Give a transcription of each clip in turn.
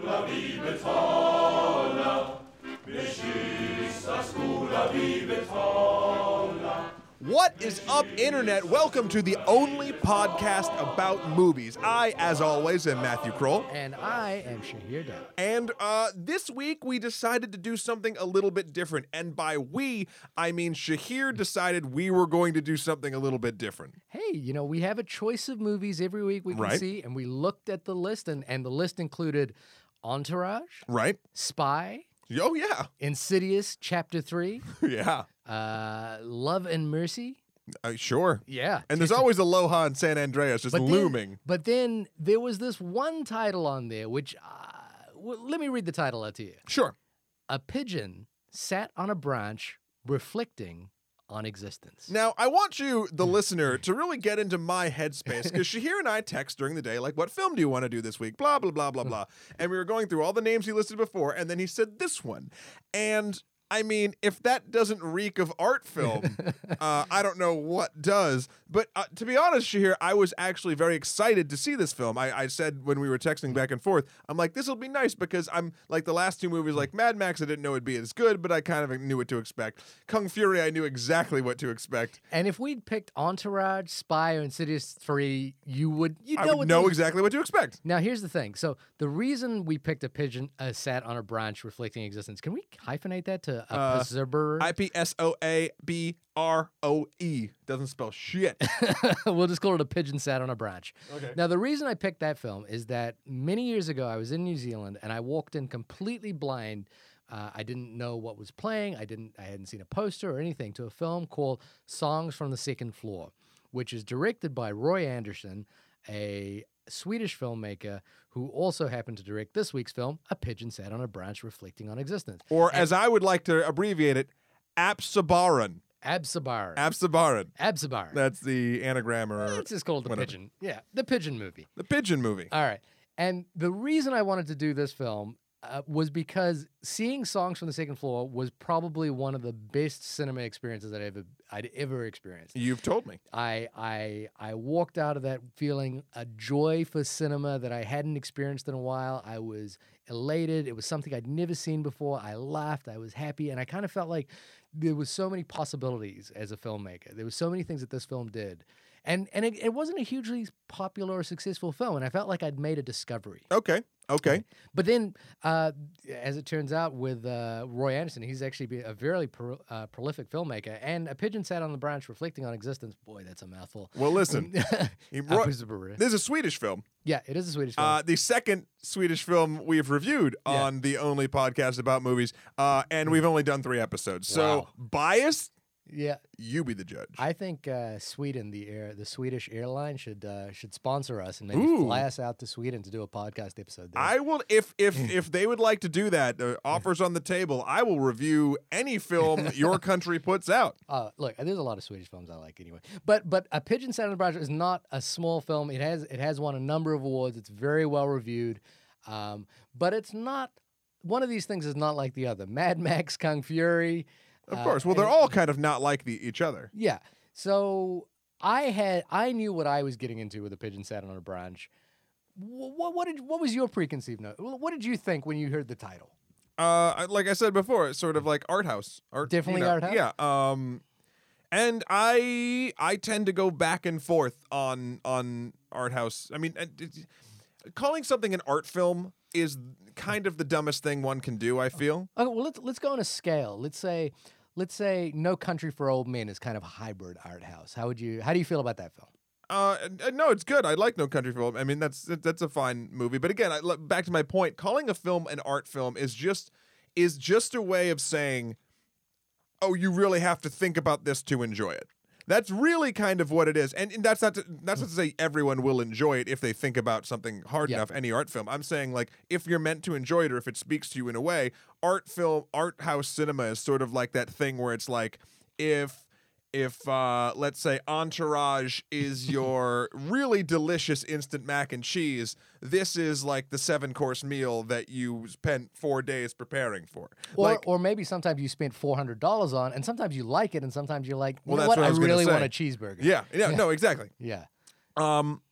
skola vi betala. Med kyssa skola vi betala. What is up, Internet? Welcome to the only podcast about movies. I, as always, am Matthew Kroll. And I am Shahir Dad. And uh, this week we decided to do something a little bit different. And by we, I mean Shahir decided we were going to do something a little bit different. Hey, you know, we have a choice of movies every week we can Right. see, and we looked at the list, and, and the list included Entourage, Right? Spy, Oh, yeah. Insidious Chapter 3, Yeah. uh, Love and Mercy. Uh, sure. Yeah. And there's always Aloha in San Andreas just but then- looming. but then there was this one title on there, which, uh, well, let me read the title out to you. Sure. A pigeon sat on a branch reflecting on existence. Now, I want you, the hmm. listener, to really get into my headspace because Shahir and I text during the day, like, what film do you want to do this week? Blah, blah, blah, blah, hmm. blah. And we were going through all the names he listed before, and then he said this one. And I mean, if that doesn't reek of art film, uh, I don't know what does. But uh, to be honest, Shahir, I was actually very excited to see this film. I, I said when we were texting back and forth, I'm like, this will be nice because I'm like the last two movies, like Mad Max, I didn't know it'd be as good, but I kind of knew what to expect. Kung Fury, I knew exactly what to expect. And if we'd picked Entourage, Spy, or Insidious 3, you would you know would know exactly what to expect. Now here's the thing. So the reason we picked a pigeon uh, sat on a branch reflecting existence. Can we hyphenate that to a Uh, preserver? I P S O A B R O E doesn't spell shit. we'll just call it a pigeon sat on a branch. Okay. Now the reason I picked that film is that many years ago I was in New Zealand and I walked in completely blind. Uh, I didn't know what was playing. I didn't. I hadn't seen a poster or anything to a film called "Songs from the Second Floor," which is directed by Roy Andersson, a Swedish filmmaker who also happened to direct this week's film, "A Pigeon Sat on a Branch Reflecting on Existence." or as I would like to abbreviate it, Absabaran. Absabar. Absabaran. Absabar. That's the anagram or Let's just call it the whatever. pigeon. Yeah, the pigeon movie. the pigeon movie. All right. And the reason I wanted to do this film uh, was because seeing songs from the second floor was probably one of the best cinema experiences that I ever I'd ever experienced. You've told me. I I I walked out of that feeling a joy for cinema that I hadn't experienced in a while. I was elated. It was something I'd never seen before. I laughed. I was happy, and I kind of felt like there was so many possibilities as a filmmaker. There was so many things that this film did. And and it, it wasn't a hugely popular or successful film, and I felt like I'd made a discovery. Okay. Okay. But then, uh, as it turns out, with uh, Roy Andersson, he's actually a very pro- uh, prolific filmmaker. And A Pigeon Sat on the Branch Reflecting on Existence. Boy, that's a mouthful. Well, listen. he wrote- Absabar. this is a Swedish film. Yeah, it is a Swedish film. Uh, the second Swedish film we've reviewed Yeah. on the only podcast about movies, uh, and we've only done three episodes. So Wow. biased, yeah, you be the judge. I think uh, Sweden, the air, the Swedish airline, should uh, should sponsor us and maybe Ooh. fly us out to Sweden to do a podcast episode. There. I will if if if they would like to do that. Uh, offers on the table. I will review any film your country puts out. Uh, look, there's a lot of Swedish films I like anyway. But but A Pigeon Sat on the Branch is not a small film. It has it has won a number of awards. It's very well reviewed. Um, but it's not one of these things is not like the other. Mad Max, Kung Fury. Of uh, course. Well, they're and- all kind of not like the, each other. Yeah. So I had I knew what I was getting into with A Pigeon Sat on a Branch. What, what did what was your preconceived note? What did you think when you heard the title? Uh, like I said before, it's sort of like art house. Art, Definitely you know, art house? Yeah. Um, and I I tend to go back and forth on on art house. I mean, calling something an art film is kind of the dumbest thing one can do. I feel. Okay, well let's let's go on a scale. Let's say let's say No Country for Old Men is kind of a hybrid art house. How would you how do you feel about that film? Uh, uh, no, it's good. I like No Country for Old. I mean, that's that's a fine movie. But again, I, back to my point. Calling a film an art film is just is just a way of saying, oh, you really have to think about this to enjoy it. That's really kind of what it is, and, and that's not to, that's not to say everyone will enjoy it if they think about something hard Yeah. enough. Any art film, I'm saying like if you're meant to enjoy it or if it speaks to you in a way, art film, art house cinema is sort of like that thing where it's like if if uh, let's say Entourage is your really delicious instant mac and cheese, this is like the seven course meal that you spent four days preparing for. Or, like, or maybe sometimes you spent four hundred dollars on, and sometimes you like it, and sometimes you're like, you Well, know that's what? what I I really want a cheeseburger. yeah, yeah, no, exactly. yeah. um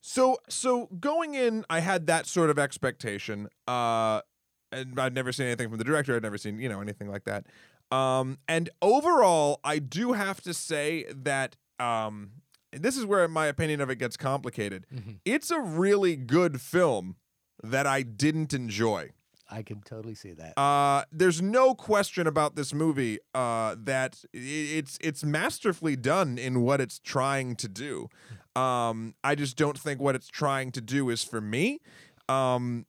So so going in, I had that sort of expectation. Uh, and I'd never seen anything from the director. I'd never seen you know anything like that. Um, and overall, I do have to say that um, this is where my opinion of it gets complicated. Mhm. It's a really good film that I didn't enjoy. I can totally see that. Uh, there's no question about this movie uh, that it's it's masterfully done in what it's trying to do. Um, I just don't think what it's trying to do is for me. Um,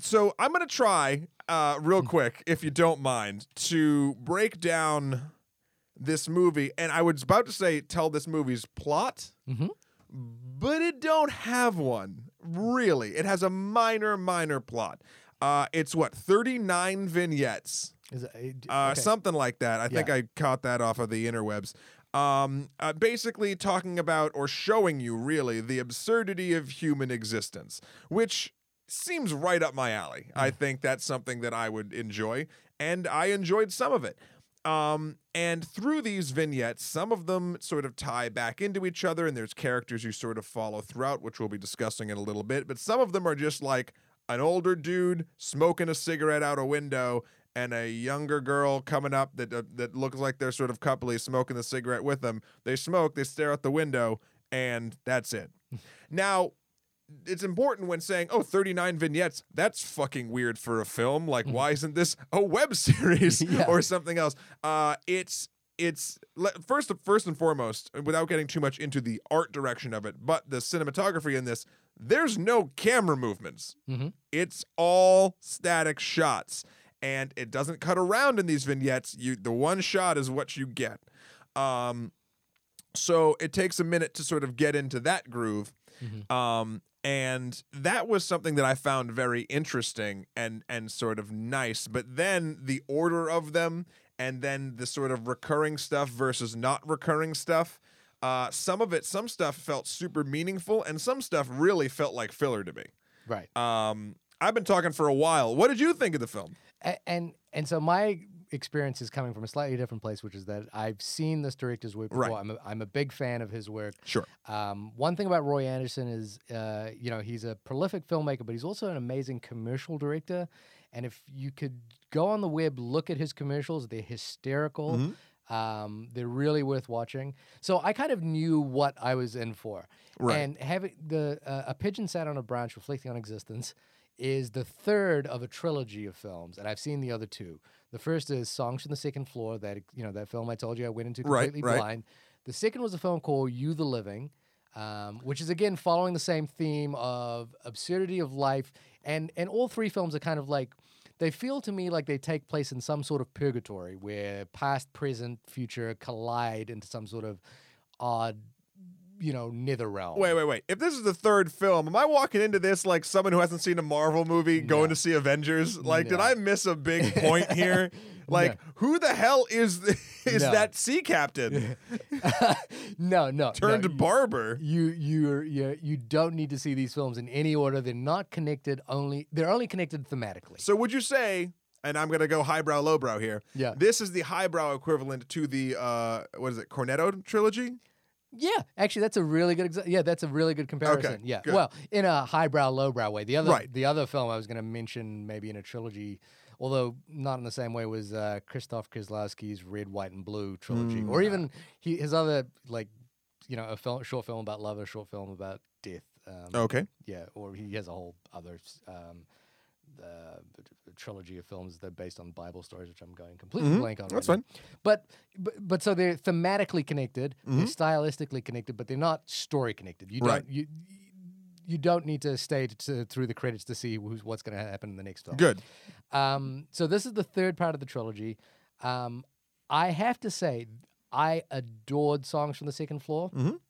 so I'm gonna try uh, real quick, if you don't mind, to break down this movie, and I was about to say tell this movie's plot Mhm. but it don't have one really. It has a minor minor plot. Uh it's what 39 vignettes? Is it, uh, uh okay. something like that. I think i caught that off of the interwebs. Um uh, basically talking about or showing you really the absurdity of human existence which seems right up my alley i think that's something that i would enjoy and i enjoyed some of it um, and through these vignettes, some of them sort of tie back into each other, and there's characters you sort of follow throughout, which we'll be discussing in a little bit. But some of them are just like an older dude smoking a cigarette out a window, and a younger girl coming up that uh, that looks like they're sort of coupley smoking the cigarette with them. They smoke, they stare out the window, and that's it. now, it's important when saying, oh, 39 vignettes, that's fucking weird for a film. Like, why isn't this a web series Yeah. or something else? Uh, it's it's first first and foremost, without getting too much into the art direction of it, but the cinematography in this, there's no camera movements. Mhm. It's all static shots, and it doesn't cut around in these vignettes. You the one shot is what you get. Um, so it takes a minute to sort of get into that groove. Mhm. Um, and that was something that I found very interesting and and sort of nice. But then the order of them, and then the sort of recurring stuff versus not recurring stuff. Uh, some of it, some stuff felt super meaningful, and some stuff really felt like filler to me. right. Um, I've been talking for a while. What did you think of the film? A- and and so my experience is coming from a slightly different place, which is that I've seen this director's work before. Right. I'm a, I'm a big fan of his work. Sure. Um, one thing about Roy Andersson is, uh, you know, he's a prolific filmmaker, but he's also an amazing commercial director. And if you could go on the web, look at his commercials, they're hysterical. Mhm. Um, they're really worth watching. So I kind of knew what I was in for. Right. And having the uh, a pigeon sat on a branch reflecting on existence is the third of a trilogy of films, and I've seen the other two. The first is Songs from the Second Floor, that you know that film I told you I went into Right, completely right. blind. The second was a film called You the Living, um, which is again following the same theme of absurdity of life, and and all three films are kind of like they feel to me like they take place in some sort of purgatory where past, present, future collide into some sort of odd, you know, nether realm. Wait, wait, wait. If this is the third film, am I walking into this like someone who hasn't seen a Marvel movie going No. to see Avengers? Like, did I miss a big point here? Like, who the hell is is No. that sea captain no, no, turned no, barber? You you you you don't need to see these films in any order. They're not connected. Only they're only connected thematically. So would you say? And I'm gonna go highbrow, lowbrow here. Yeah. This is the highbrow equivalent to the uh, what is it, Cornetto trilogy? Yeah, actually, that's a really good. Exa- yeah, that's a really good comparison. yeah, good. well, in a highbrow, lowbrow way. The other, Right. the other film I was going to mention, maybe in a trilogy, although not in the same way, was uh, Christoph Kieslowski's Red, White, and Blue trilogy, Mm. or even he, his other like, you know, a film, short film about love, a short film about death. Um, Okay. Yeah, or he has a whole other um, uh, trilogy of films that are based on Bible stories, which I'm going completely Mhm, blank on. that's right now. fine. But, but but so they're thematically connected, they're Mhm. stylistically connected, but they're not story connected. You Right. don't you you don't need to stay to, through the credits to see who's, what's going to happen in the next film. Good. Um, so this is the third part of the trilogy. Um, I have to say, I adored songs from the second floor. Mhm.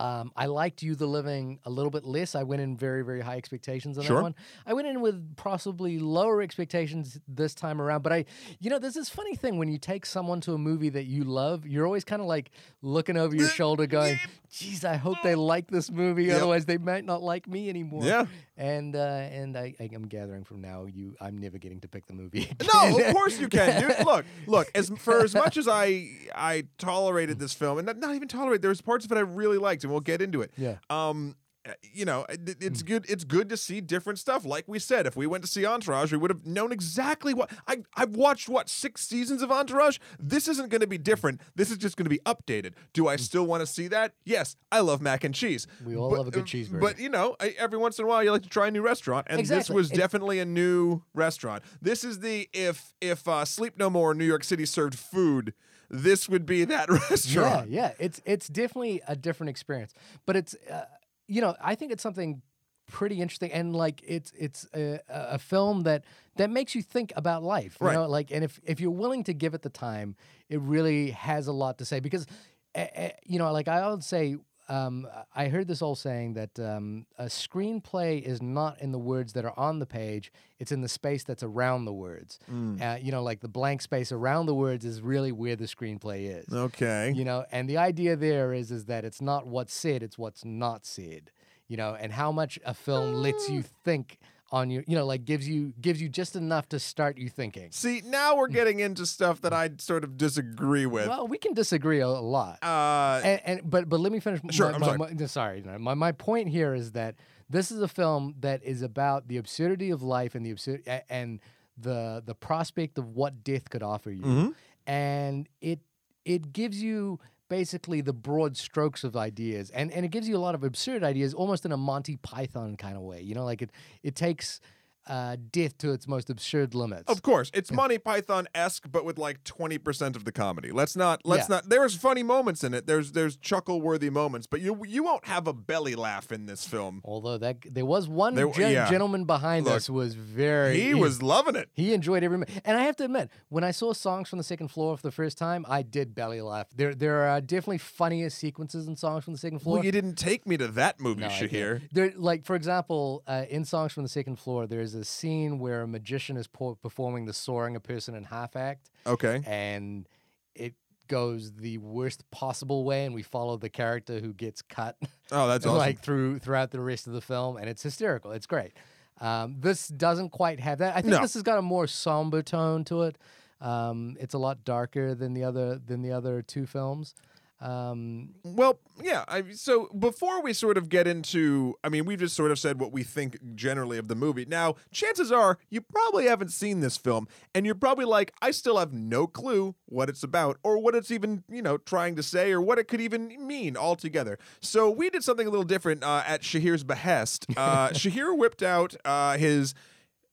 Um, I liked You the Living a little bit less. I went in very, very high expectations on Sure. that one. I went in with possibly lower expectations this time around. But I, you know, there's this funny thing when you take someone to a movie that you love, you're always kind of like looking over your shoulder going, geez, I hope they like this movie. Yep. Otherwise, they might not like me anymore. Yeah. And uh, and I, I am gathering from now, you, I'm never getting to pick the movie. No, of course you can, dude. Look, look. As for as much as I I tolerated this film, and not, not even tolerate, there's parts of it I really liked, and we'll get into it. Yeah. Um, you know, it- it's good. It's good to see different stuff. Like we said, if we went to see Entourage, we would have known exactly what. I I've watched what six seasons of Entourage. This isn't going to be different. This is just going to be updated. Do I still want to see that? Yes, I love mac and cheese. We all But- love a good uh, cheeseburger. But you know, every once in a while, you like to try a new restaurant, and this was It- definitely a new restaurant. This is the if if uh, Sleep No More New York City served food. This would be that restaurant. Yeah, yeah. It's it's definitely a different experience, but it's uh, you know I think it's something pretty interesting and like it's it's a, a film that that makes you think about life. You Right. know, like and if if you're willing to give it the time, it really has a lot to say because uh, you know like I would say. Um, I heard this old saying that um, a screenplay is not in the words that are on the page; it's in the space that's around the words. Mm. Uh, you know, like the blank space around the words is really where the screenplay is Okay. you know and the idea there is is that it's not what's said it's what's not said you know and how much a film lets you think on your you know like gives you gives you just enough to start you thinking See, now we're getting into stuff that I sort of disagree with. well we can disagree a, lot uh, and, and but but let me finish Sure, my, I'm my- sorry. my- sorry no, my, my point here is that this is a film that is about the absurdity of life and the absurd and the the prospect of what death could offer you Mm-hmm. and it it gives you basically the broad strokes of ideas and and it gives you a lot of absurd ideas almost in a monty python kind of way you know like it it takes uh, death to its most absurd limits Of course, it's Monty Python esque, but with like twenty percent of the comedy. Let's not. Let's Yeah. not. There's funny moments in it. There's there's chuckle worthy moments, but you you won't have a belly laugh in this film. although that there was one There- gen- yeah. gentleman behind Look, us was very He was loving it. He enjoyed every minute. And I have to admit, when I saw songs from the second floor for the first time, I did belly laugh. There there are definitely funnier sequences in songs from the second floor. Well, you didn't take me to that movie, No, Shahir. There, like for example, uh, in songs from the second floor, there's a scene where a magician is performing the soaring a person in half act, Okay. and it goes the worst possible way, and we follow the character who gets cut. Oh, that's awesome. like through throughout the rest of the film, and it's hysterical. It's great. Um, this doesn't quite have that. I think No. this has got a more somber tone to it. Um, it's a lot darker than the other than the other two films. Um, Well, yeah. I, so before we sort of get into, I mean, we've just sort of said what we think generally of the movie. Now, chances are you probably haven't seen this film, and you're probably like, I still have no clue what it's about, or what it's even, you know, trying to say, or what it could even mean altogether. So we did something a little different uh, at Shahir's behest. Uh, Shahir whipped out uh, his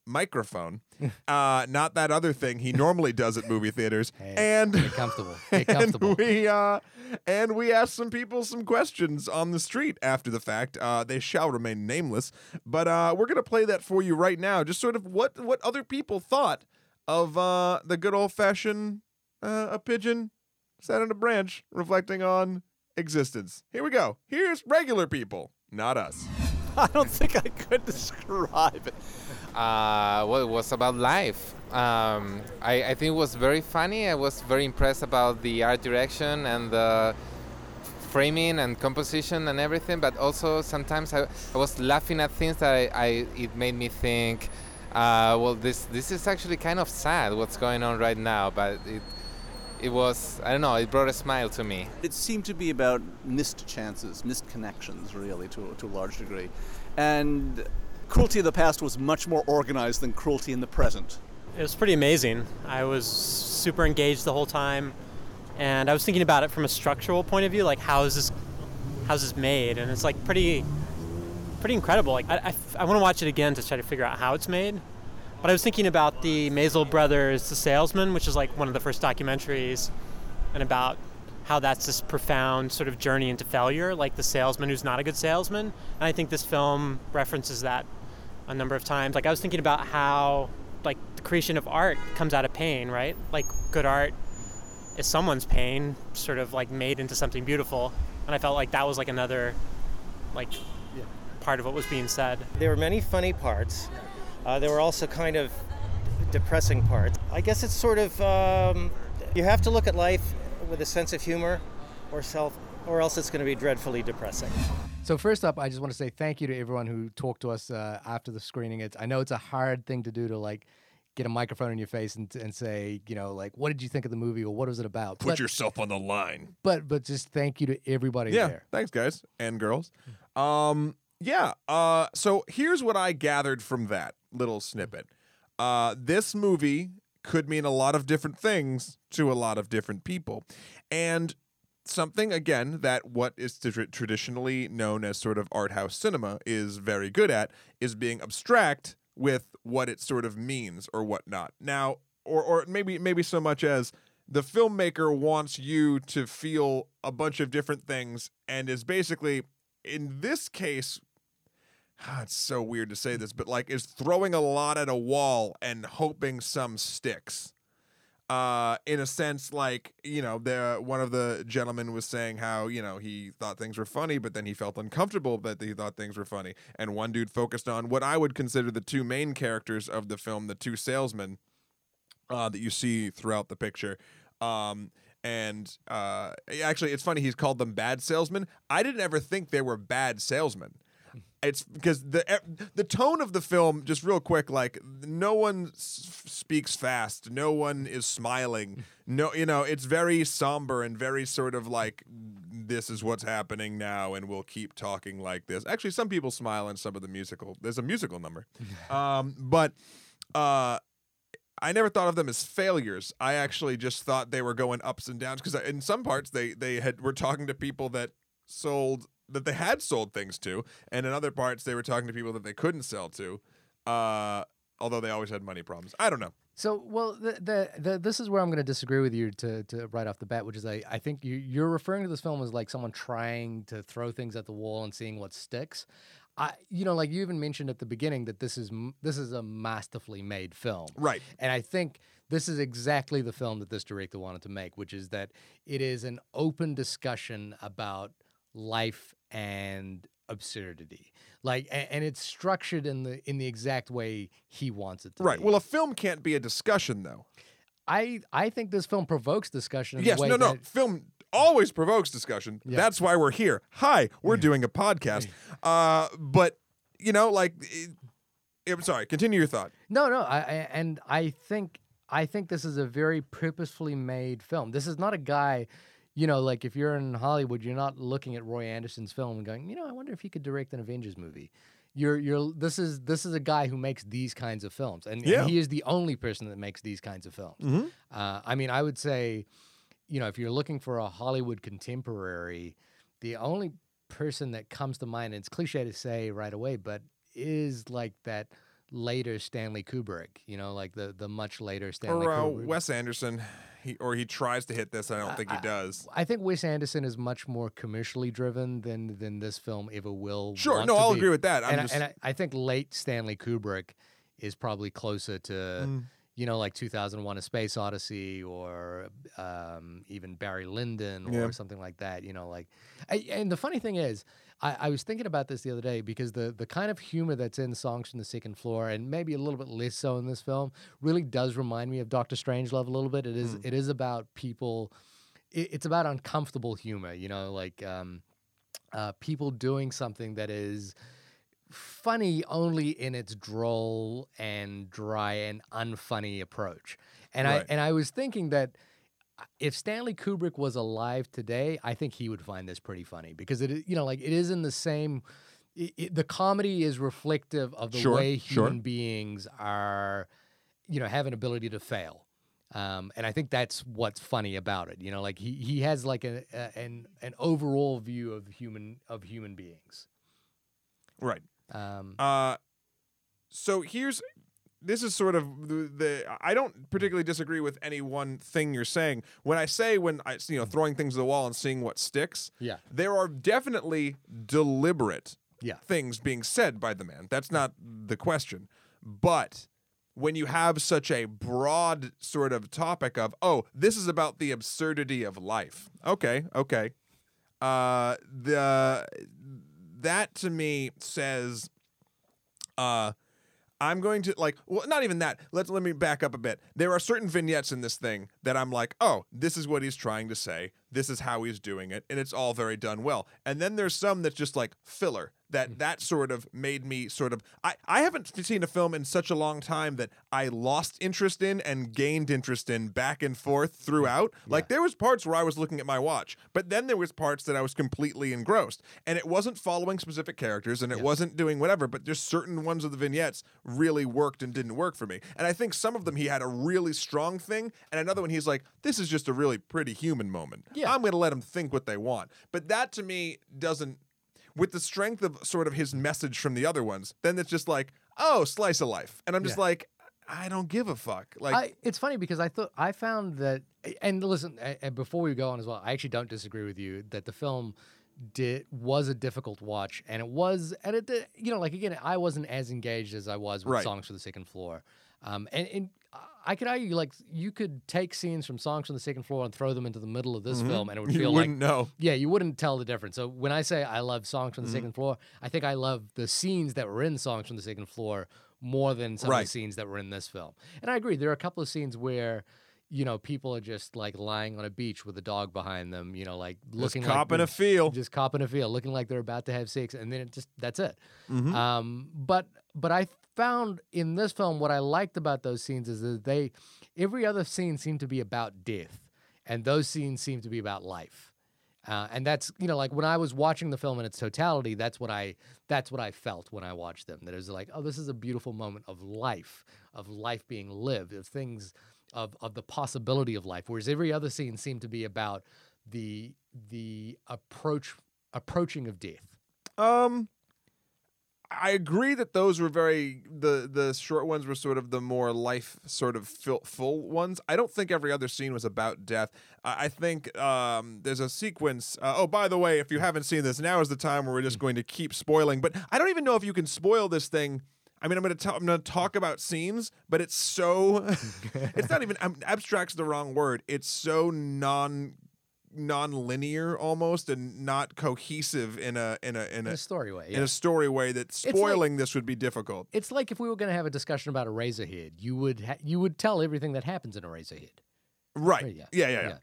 microphone, uh, not that other thing he normally does at movie theaters, Hey, and get comfortable. Get and comfortable. we uh and we asked some people some questions on the street after the fact. Uh, they shall remain nameless, but uh, we're gonna play that for you right now. Just sort of what what other people thought of uh, the good old fashioned uh, a pigeon sat on a branch, reflecting on existence. Here we go. Here's regular people, not us. I don't think I could describe it. Uh, well, it was about life. Um, I, I think it was very funny. I was very impressed about the art direction and the framing and composition and everything. But also sometimes I, I was laughing at things that I, I it made me think. Uh, well, this this is actually kind of sad. What's going on right now? But it it was I don't know. It brought a smile to me. It seemed to be about missed chances, missed connections, really, to, to a large degree. And Cruelty of the Past was much more organized than Cruelty in the Present. It was pretty amazing. I was super engaged the whole time, and I was thinking about it from a structural point of view, like how is this, how's this made? And it's like pretty, pretty incredible. Like I, I, want to watch it again to try to figure out how it's made. But I was thinking about the Maysles brothers, The Salesman, which is like one of the first documentaries, and about how that's this profound sort of journey into failure, like the salesman who's not a good salesman. And I think this film references that a number of times. Like I was thinking about how like the creation of art comes out of pain, right? Like good art is someone's pain, sort of like made into something beautiful. And I felt like that was like another like part of what was being said. There were many funny parts. Uh, there were also kind of depressing parts. I guess it's sort of um, you have to look at life with a sense of humor, or self, or else it's going to be dreadfully depressing. So first up, I just want to say thank you to everyone who talked to us uh, after the screening. It's I know it's a hard thing to do to like get a microphone in your face and, and say, you know, like what did you think of the movie or what was it about? Put but, yourself on the line. but but just thank you to everybody Yeah, there. thanks guys and girls. Um, Yeah. Uh, so here's what I gathered from that little snippet. Uh, this movie could mean a lot of different things to a lot of different people, and something again that what is tra- traditionally known as sort of art house cinema is very good at is being abstract with what it sort of means or whatnot. Now, or or maybe maybe so much as the filmmaker wants you to feel a bunch of different things and is basically in this case ah, it's so weird to say this but like is throwing a lot at a wall and hoping some sticks uh in a sense like you know the one of the gentlemen was saying how you know he thought things were funny but then he felt uncomfortable that he thought things were funny and one dude focused on what i would consider the two main characters of the film the two salesmen uh, that you see throughout the picture. Um, and uh, actually, it's funny he's called them bad salesmen. I didn't ever think they were bad salesmen. It's because the e, the tone of the film, just real quick, like no one s- speaks fast, no one is smiling, no, you know, it's very somber and very sort of like this is what's happening now, and we'll keep talking like this. Actually, some people smile in some of the musical. There's a musical number, um, but uh, I never thought of them as failures. I actually just thought they were going ups and downs because in some parts they they had were talking to people that sold that they had sold things to, and in other parts they were talking to people that they couldn't sell to. Uh, although they always had money problems. I don't know. So, well, the, the, the this is where I'm going to disagree with you to, to right off the bat, which is I, I think you, you're referring to this film as like someone trying to throw things at the wall and seeing what sticks. I, you know, like you even mentioned at the beginning that this is this is a masterfully made film, Right. and I think this is exactly the film that this director wanted to make, which is that it is an open discussion about life and absurdity. Like, and, it's structured in the in the exact way he wants it to Right. be. Well, a film can't be a discussion though. I I think this film provokes discussion. In yes. the way No. No. Film always provokes discussion. Yeah. That's why we're here. Hi, we're doing a podcast. Uh, but you know, like, it, I'm sorry. Continue your thought. no, no. I, I and I think I think this is a very purposefully made film. This is not a guy. You know, like if you're in Hollywood, you're not looking at Roy Andersson's film and going, you know, I wonder if he could direct an Avengers movie. You're, you're. This is this is a guy who makes these kinds of films, and, and he is the only person that makes these kinds of films. Uh, I mean, I would say, you know, if you're looking for a Hollywood contemporary, the only person that comes to mind, and it's cliche to say right away, but is like that later Stanley Kubrick, you know, like the the much later Stanley or uh, Kubrick. Wes Anderson. He or he tries to hit this. I don't think he does. I think Wes Anderson is much more commercially driven than than this film ever will. Sure. No, I'll be. agree with that. I'm and just. I, and I, I think late Stanley Kubrick is probably closer to Mm. you know like 2001: A Space Odyssey or um, even Barry Lyndon or Yeah. something like that. You know, like I, and the funny thing is. I, I was thinking about this the other day because the, the kind of humor that's in Songs from the Second Floor and maybe a little bit less so in this film really does remind me of Doctor Strangelove a little bit. It is Mm. it is about people it, it's about uncomfortable humor, you know, like um, uh, people doing something that is funny only in its droll and dry and unfunny approach. And Right. I and I was thinking that if Stanley Kubrick was alive today, I think he would find this pretty funny because it, you know, like it is in the same. i i the comedy is reflective of the Sure, way sure. human beings are, you know, have an ability to fail. Um, and I think that's what's funny about it. You know, like he, he has like a, a an an overall view of human of human beings. right. Um, Uh, so here's this is sort of the, the I don't particularly disagree with any one thing you're saying. When I say when I you know throwing things to the wall and seeing what sticks, Yeah. there are definitely deliberate Yeah. things being said by the man. That's not the question. But when you have such a broad sort of topic of, oh, this is about the absurdity of life. Okay, okay. Uh the that to me says uh I'm going to like well not even that. Let's let me back up a bit. There are certain vignettes in this thing that I'm like, "Oh, this is what he's trying to say. this is how he's doing it, and it's all very done well. And then there's some that's just like filler. That mm. that sort of made me sort of I, I haven't seen a film in such a long time that I lost interest in and gained interest in back and forth mm. throughout. Like there was parts where I was looking at my watch, but then there was parts that I was completely engrossed. And it wasn't following specific characters and it wasn't doing whatever, but just certain ones of the vignettes really worked and didn't work for me. And I think some of them he had a really strong thing, and another one he's like, this is just a really pretty human moment. Yeah. I'm gonna let them think what they want. But that to me doesn't with the strength of sort of his message from the other ones, then it's just like, oh, slice of life. And I'm just Yeah. like, I don't give a fuck. Like I, it's funny because I thought I found that, and listen, and before we go on as well, I actually don't disagree with you that the film did was a difficult watch, and it was, and it, you know, like again, I wasn't as engaged as I was with Right. Songs for the Second Floor, um, and, and I could argue like you could take scenes from Songs from the Second Floor and throw them into the middle of this film, and it would Mm-hmm. you feel like wouldn't know. yeah, you wouldn't tell the difference. So when I say I love songs from Mm-hmm. the second floor, I think I love the scenes that were in songs from the second floor more than some of the scenes that were in this film. And I agree, there are a couple of scenes where you know people are just like lying on a beach with a dog behind them, you know, like looking like copping they're- a feel. just copping a feel, looking like they're about to have sex, and then it just that's it. Mm-hmm. Um, but but I found in this film what I liked about those scenes is that they every other scene seemed to be about death, and those scenes seemed to be about life. Uh, and that's you know like when I was watching the film in its totality, that's what I that's what I felt when I watched them. That it was like, oh, this is a beautiful moment of life, of life being lived, of things, of of the possibility of life. Whereas every other scene seemed to be about the the approach approaching of death. Um, I agree that those were very the the short ones were sort of the more life sort of full, full ones. I don't think every other scene was about death. I, I think um, there's a sequence. Uh, oh, by the way, if you haven't seen this, now is the time where we're just going to keep spoiling. But I don't even know if you can spoil this thing. I mean, I'm going to tell, I'm going to talk about scenes, but it's so it's not even um, abstract's the wrong word. It's so non non-linear almost and not cohesive in a in a in In a a story way, in a story way that like- spoiling this would be difficult. It's like if we were going to have a discussion about Eraserhead, you would ha- you would tell everything that happens in Eraserhead. Right. Right, Yeah, yeah. yeah, yeah. Yeah.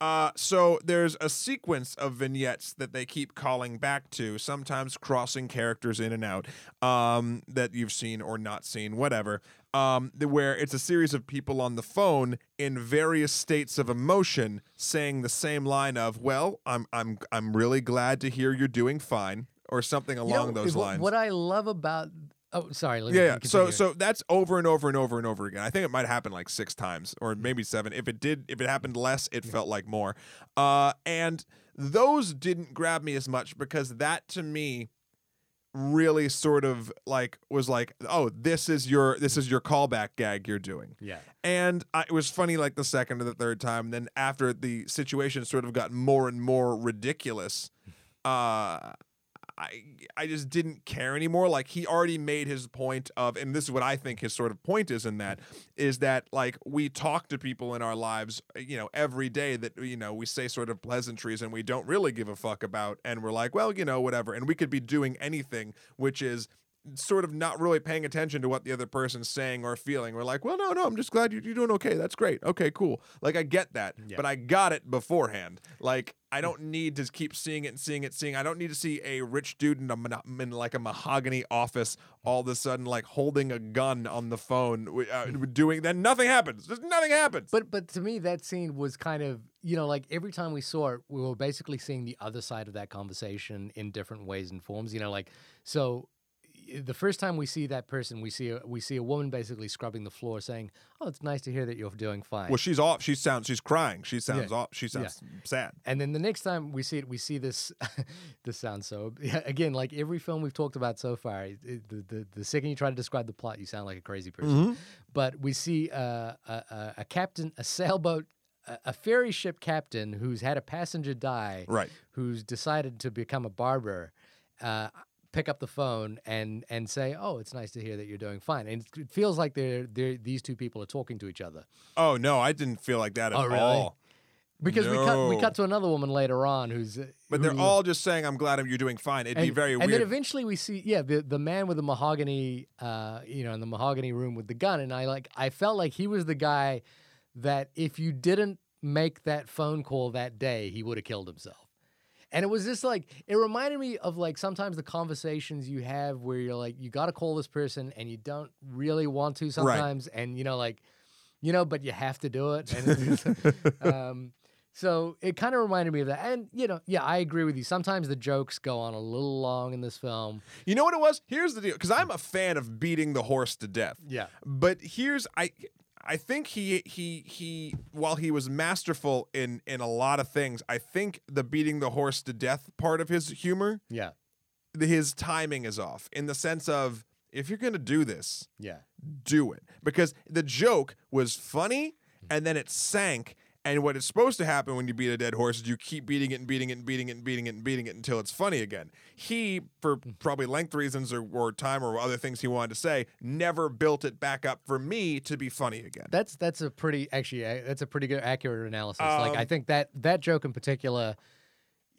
Uh, so there's a sequence of vignettes that they keep calling back to, sometimes crossing characters in and out um, that you've seen or not seen, whatever. Um, where it's a series of people on the phone in various states of emotion saying the same line of, "Well, I'm I'm I'm really glad to hear you're doing fine," or something You along know, those lines. What I love about oh sorry, let me yeah, yeah. So so that's over and over and over and over again. I think it might happen like six times or maybe seven. If it did, if it happened less, it felt like more. Uh, and those didn't grab me as much because that to me really sort of like was like, oh, this is your this is your callback gag you're doing. yeah. And I, it was funny like the second or the third time. And then after the situation sort of got more and more ridiculous, uh, I I just didn't care anymore. Like he already made his point of, and this is what I think his sort of point is in that, is that like we talk to people in our lives, you know, every day that you know we say sort of pleasantries and we don't really give a fuck about, and we're like, well, you know, whatever, and we could be doing anything, which is sort of not really paying attention to what the other person's saying or feeling. We're like, well, no, no, I'm just glad you're, you're doing okay. That's great. Okay, cool. Like I get that, but I got it beforehand. Like I don't need to keep seeing it and seeing it, seeing. I don't need to see a rich dude in a in like a mahogany office all of a sudden like holding a gun on the phone, uh, doing. Then nothing happens. Just nothing happens. But but to me that scene was kind of you know like every time we saw it we were basically seeing the other side of that conversation in different ways and forms you know like so the first time we see that person we see a, we see a woman basically scrubbing the floor saying oh it's nice to hear that you're doing fine well, she's off. She sounds. She's crying. She sounds Yeah. off. She sounds sad. And then the next time we see it, we see this. this sounds so again like every film we've talked about so far. It, it- the, the the second you try to describe the plot, you sound like a crazy person. Mm-hmm. But we see uh, a, a, a captain, a sailboat, a, a ferry ship captain who's had a passenger die, Right. Who's decided to become a barber. Uh, pick up the phone and and say, "Oh, it's nice to hear that you're doing fine." And it feels like they're they're these two people are talking to each other. Oh no, I didn't feel like that at Oh, really? all. Because we cut we cut to another woman later on who's uh, But they're all just saying, "I'm glad you're doing fine." It'd be very and weird. then eventually we see, yeah, the the man with the mahogany, uh, you know, in the mahogany room with the gun, and I like, I felt like he was the guy that if you didn't make that phone call that day, he would have killed himself. And it was just like it reminded me of like sometimes the conversations you have where you're like you got to call this person and you don't really want to sometimes, and you know like you know, but you have to do it. And um, so it kind of reminded me of that. And you know, yeah, I agree with you. Sometimes the jokes go on a little long in this film. You know what it was? Here's the deal, because I'm a fan of beating the horse to death. Yeah. But here's I I think he he he while he was masterful in in a lot of things, I think the beating the horse to death part of his humor, Yeah. the- his timing is off in the sense of if you're going to do this, Yeah. do it. Because the joke was funny and then it sank and what is supposed to happen when you beat a dead horse is you keep beating it and beating it and beating it and beating it and beating it until it's funny again. He, for probably length reasons or, or time or other things he wanted to say, never built it back up for me to be funny again. That's that's a pretty actually that's a pretty good accurate analysis. like I Um, think that that joke in particular,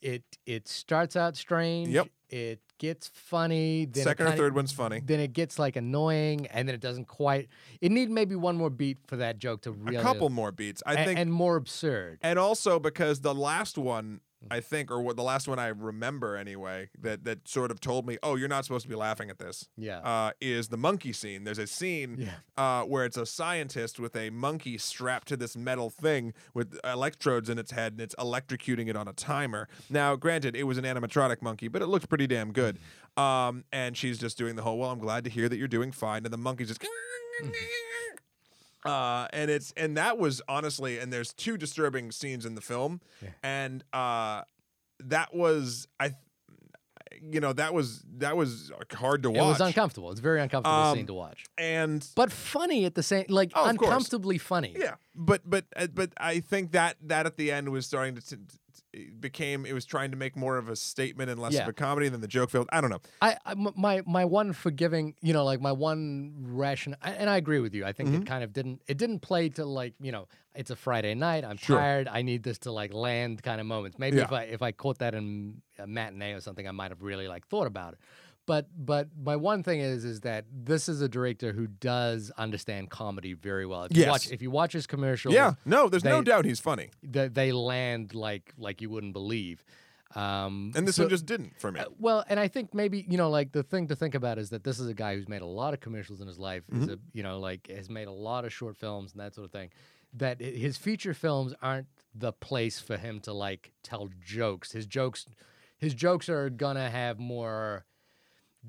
it it starts out strange. Yep. It gets funny. Then Second or kinda- third one's funny. Then it gets like annoying, and then it doesn't quite. It need maybe one more beat for that joke to really a couple more beats. I think and more absurd. and also because the last one I think, or what the last one I remember anyway, that that sort of told me, "Oh, you're not supposed to be laughing at this." Yeah. uh, is the monkey scene. There's a scene Yeah. uh, where it's a scientist with a monkey strapped to this metal thing with electrodes in its head, and it's electrocuting it on a timer. Now, granted, it was an animatronic monkey, but it looked pretty damn good. Um, and she's just doing the whole, "Well, I'm glad to hear that you're doing fine," and the monkey's just. Uh, and it's and that was honestly and there's two disturbing scenes in the film. And uh that was i you know that was that was hard to watch It was uncomfortable. It's a very uncomfortable Um, scene to watch, and but funny at the same like Oh, uncomfortably funny. yeah but but uh, but i think that that at the end was starting to t- it became it was trying to make more of a statement and less Yeah. of a comedy than the joke failed i don't know I, I my my one forgiving, you know, like my one ration, and I agree with you. I think Mm-hmm. it kind of didn't. It didn't play to like, you know, it's a Friday night. I'm Sure. tired. I need this to like land kind of moments. Maybe if I if I caught that in a matinee or something, I might have really like thought about it. But but my one thing is is that this is a director who does understand comedy very well. If you watch if you watch his commercials, yeah no there's no doubt he's funny they, they land like like you wouldn't believe. Um, and this so- one just didn't for me uh, well, and I think maybe you know, like the thing to think about is that this is a guy who's made a lot of commercials in his life. Is Mm-hmm. a you know, like has made a lot of short films and that sort of thing. That his feature films aren't the place for him to like tell jokes. His jokes, his jokes are gonna have more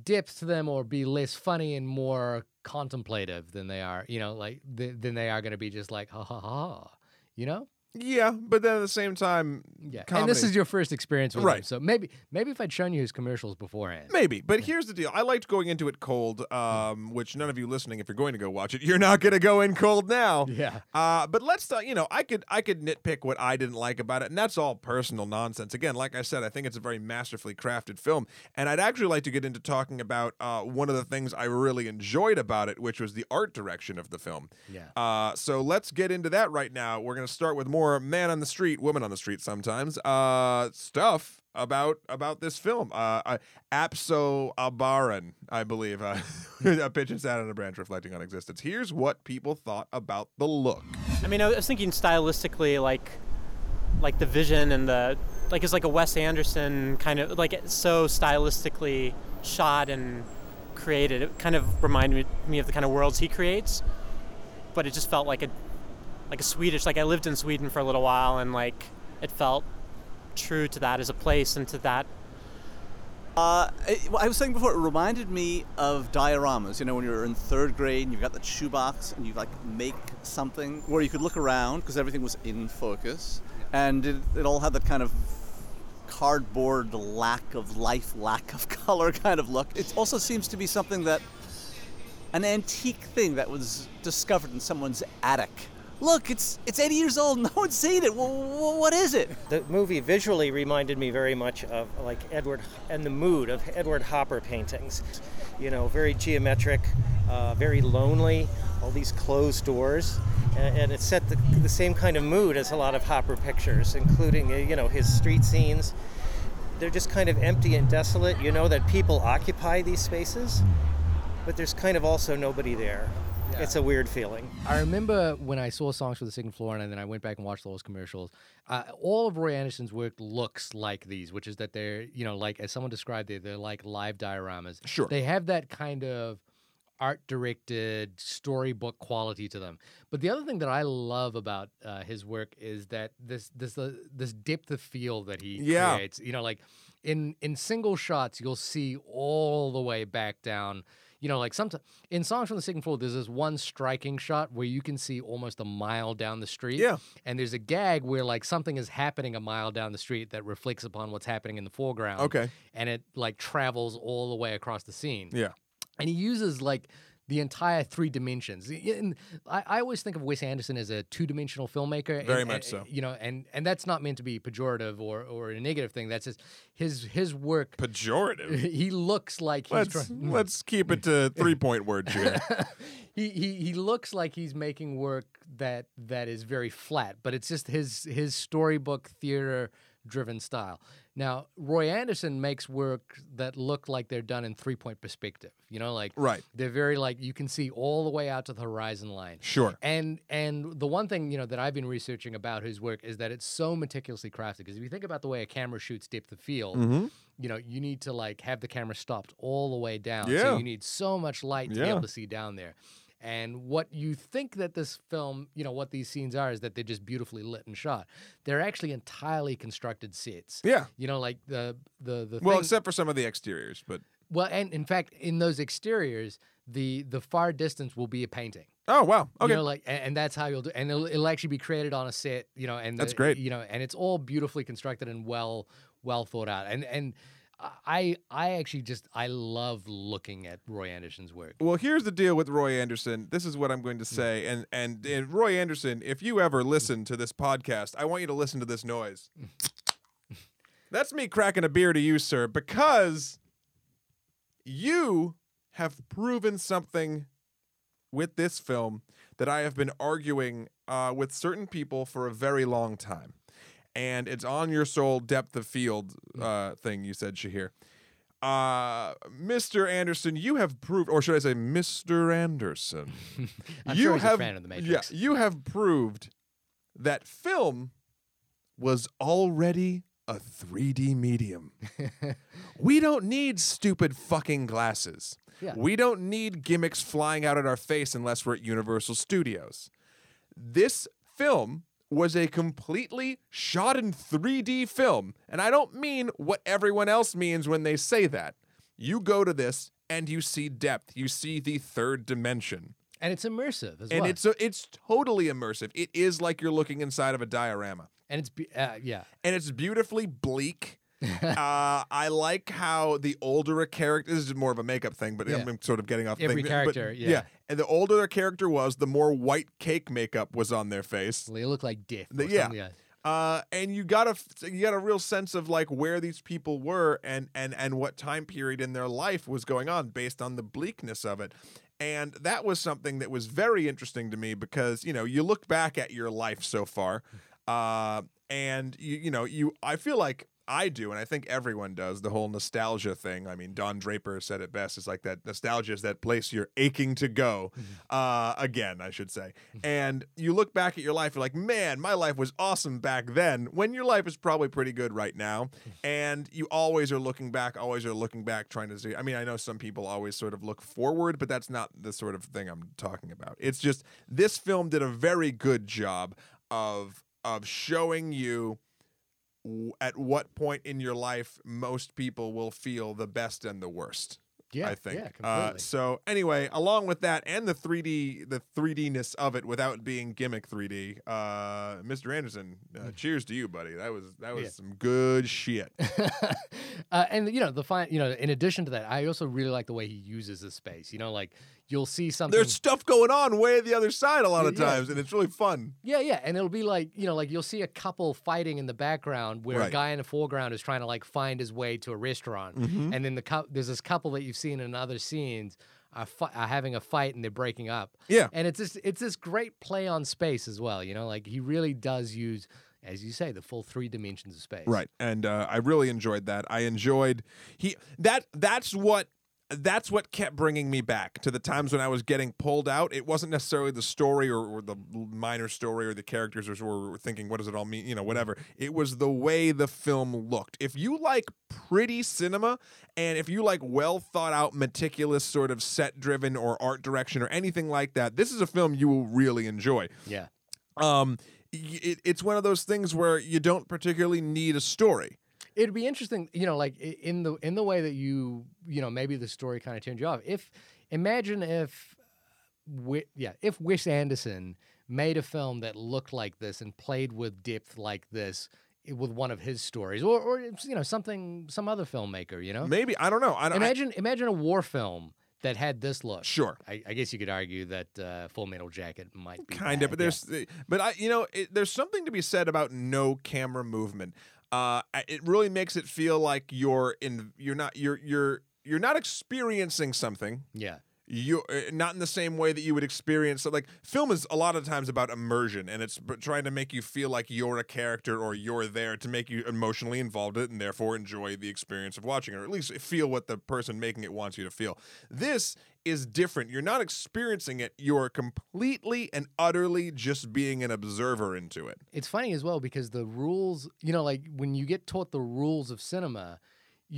depth to them or be less funny and more contemplative than they are. You know, like th- than they are gonna be just like ha ha ha. You know. Yeah but then at the same time Yeah, and this is your first experience with him, Right. so maybe maybe if I'd shown you his commercials beforehand, Maybe, but here's the deal. I liked going into it cold, um, which none of you listening, if you're going to go watch it, you're not going to go in cold now. Yeah. Uh, but let's, uh, you know, I could I could nitpick what I didn't like about it, and that's all personal nonsense. Again, like I said, I think it's a very masterfully crafted film, and I'd actually like to get into talking about uh, one of the things I really enjoyed about it, which was the art direction of the film. Yeah. Uh, so let's get into that right now. We're going to start with more man on the street, woman on the street sometimes uh, stuff about about this film. Uh, uh, Apso Abaran, I believe, uh, a pigeon sat on a branch reflecting on existence. Here's what people thought about the look. I mean, I was thinking stylistically, like, like the vision and the, like, it's like a Wes Anderson kind of, like, so stylistically shot and created. It kind of reminded me of the kind of worlds he creates, but it just felt like a, like a Swedish. Like I lived in Sweden for a little while, and like it felt true to that as a place and to that. Uh, it, I was saying before, it reminded me of dioramas. You know, when you're in third grade and you've got the shoebox and you like make something where you could look around because everything was in focus, and it, it all had that kind of cardboard lack of life, lack of color kind of look. It also seems to be something that an antique thing that was discovered in someone's attic. Look, it's it's 80 years old. No one's seen it. Wh- what is it? The movie visually reminded me very much of like Edward and the mood of Edward Hopper paintings. You know, very geometric, uh, very lonely, all these closed doors, and, and it set the, the same kind of mood as a lot of Hopper pictures, including uh, you know his street scenes. They're just kind of empty and desolate. You know that people occupy these spaces, but there's kind of also nobody there. It's a weird feeling. I remember when I saw Songs for the Second Floor and then I went back and watched all those commercials. Uh, all of Roy Andersson's work looks like these, which is that they're, you know, like as someone described it, they're like live dioramas. Sure. They have that kind of art directed storybook quality to them. But the other thing that I love about uh, his work is that this this uh, this depth of field that he Yeah. creates. You know, like in in single shots, you'll see all the way back down. You know, like sometimes in songs from the second floor, there's this one striking shot where you can see almost a mile down the street. Yeah. And there's a gag where like something is happening a mile down the street that reflects upon what's happening in the foreground. Okay. And it like travels all the way across the scene Yeah. and he uses like the entire three dimensions. And I, I always think of Wes Anderson as a two-dimensional filmmaker. Very and- much so. You know, and and that's not meant to be pejorative or or a negative thing. That's just his his work. Pejorative. He looks like he's Let's trying. let's keep it to three point words here. he, he he looks like he's making work that that is very flat, but it's just his his storybook theater driven style. Now, Roy Andersson makes work that look like they're done in three point perspective. You know, like Right. they're very like you can see all the way out to the horizon line. Sure. And and the one thing you know that I've been researching about his work is that it's so meticulously crafted. Because if you think about the way a camera shoots depth of field, Mm-hmm. you know you need to like have the camera stopped all the way down. Yeah. So you need so much light to be able to see down there. And what you think that this film, you know, what these scenes are, is that they're just beautifully lit and shot. They're actually entirely constructed sets. Yeah. You know, like the the the Well, thing- except for some of the exteriors, but well, and in fact, in those exteriors, the the far distance will be a painting. oh wow, okay, You know, like, and, and that's how you'll do, and it'll, it'll actually be created on a set. You know, and That's great. You know, and it's all beautifully constructed and well well thought out. And and I I actually just I love looking at Roy Andersson's work. Well, here's the deal with Roy Andersson. This is what I'm going to mm. say, and and, mm. and Roy Andersson, if you ever mm. listen to this podcast, I want you to listen to this noise. That's me cracking a beer to you, sir, because you have proven something with this film that I have been arguing uh, with certain people for a very long time. And it's on your soul depth of field uh, thing you said, Shahir. Uh, Mr. Andersson, you have proved, or should I say, Mr. Anderson, I'm you sure he's a have, fan of The yeah, you have proved that film was already a 3D medium. we don't need stupid fucking glasses. Yeah. We don't need gimmicks flying out at our face unless we're at Universal Studios. This film was a completely shot in 3D film. And I don't mean what everyone else means when they say that. You go to this and you see depth, you see the third dimension. and it's immersive as And well. And it's it's totally immersive. It is like you're looking inside of a diorama. and it's be- uh, yeah. And it's beautifully bleak. uh, I like how the older a character this is more of a makeup thing, but Yeah. I'm sort of getting off the Every thing. character, but, yeah. And the older their character was, the more white cake makeup was on their face. They look like diff. The- or yeah. something, yeah. Uh, and you got a you got a real sense of like where these people were and and and what time period in their life was going on based on the bleakness of it. And that was something that was very interesting to me because you know you look back at your life so far, uh, and you you know you I feel like I do, and I think everyone does the whole nostalgia thing. I mean, Don Draper said it best. It's like that nostalgia is that place you're aching to go. Mm-hmm. Uh, again, I should say. Mm-hmm. And you look back at your life, you're like, man, my life was awesome back then. When your life is probably pretty good right now, mm. and you always are looking back, always are looking back, trying to see. I mean, I know some people always sort of look forward, but that's not the sort of thing I'm talking about. It's just this film did a very good job of of showing you at what point in your life most people will feel the best and the worst. Yeah, I think. yeah, uh, completely. so anyway, along with that and the 3D, the 3Dness of it without being gimmick 3D, uh, Mr. Andersson, uh, cheers to you, buddy. That was that was Yeah. some good shit. uh, and you know the fine. You know, in addition to that, I also really like the way he uses the space. You know, like you'll see something. There's stuff going on way the other side a lot of Yeah. times, and it's really fun. Yeah, yeah, and it'll be like you know, like you'll see a couple fighting in the background where Right. a guy in the foreground is trying to like find his way to a restaurant, Mm-hmm. and then the cou- there's this couple that you've seen in other scenes are, fi- are having a fight and they're breaking up. Yeah. and it's this it's this great play on space as well. You know, like he really does use, as you say, the full three dimensions of space. Right. And uh, I really enjoyed that. I enjoyed he that that's what that's what kept bringing me back to the times when I was getting pulled out. It wasn't necessarily the story or, or the minor story or the characters or, or thinking, what does it all mean? You know, whatever. It was the way the film looked. If you like pretty cinema and if you like well thought out, meticulous, sort of set driven or art direction or anything like that, this is a film you will really enjoy. Yeah. Um, it, it's one of those things where you don't particularly need a story. It'd be interesting, you know, like in the in the way that you, you know, maybe the story kind of turned you off. If imagine if, Wi- yeah, if Wes Anderson made a film that looked like this and played with depth like this with one of his stories, or or you know something, some other filmmaker, you know, Maybe I don't know. I don't. I- imagine imagine a war film that had this look. Sure. I, I guess you could argue that uh, Full Metal Jacket might be kind bad, of but yeah. there's but i you know it, there's something to be said about no camera movement uh it really makes it feel like you're in you're not you're you're you're not experiencing something yeah. You uh, not in the same way that you would experience like film is a lot of times about immersion and it's trying to make you feel like you're a character or you're there to make you emotionally involved in it and therefore enjoy the experience of watching it or at least feel what the person making it wants you to feel. This is different. You're not experiencing it. You're completely and utterly just being an observer into it. It's funny as well because the rules, you know, like when you get taught the rules of cinema,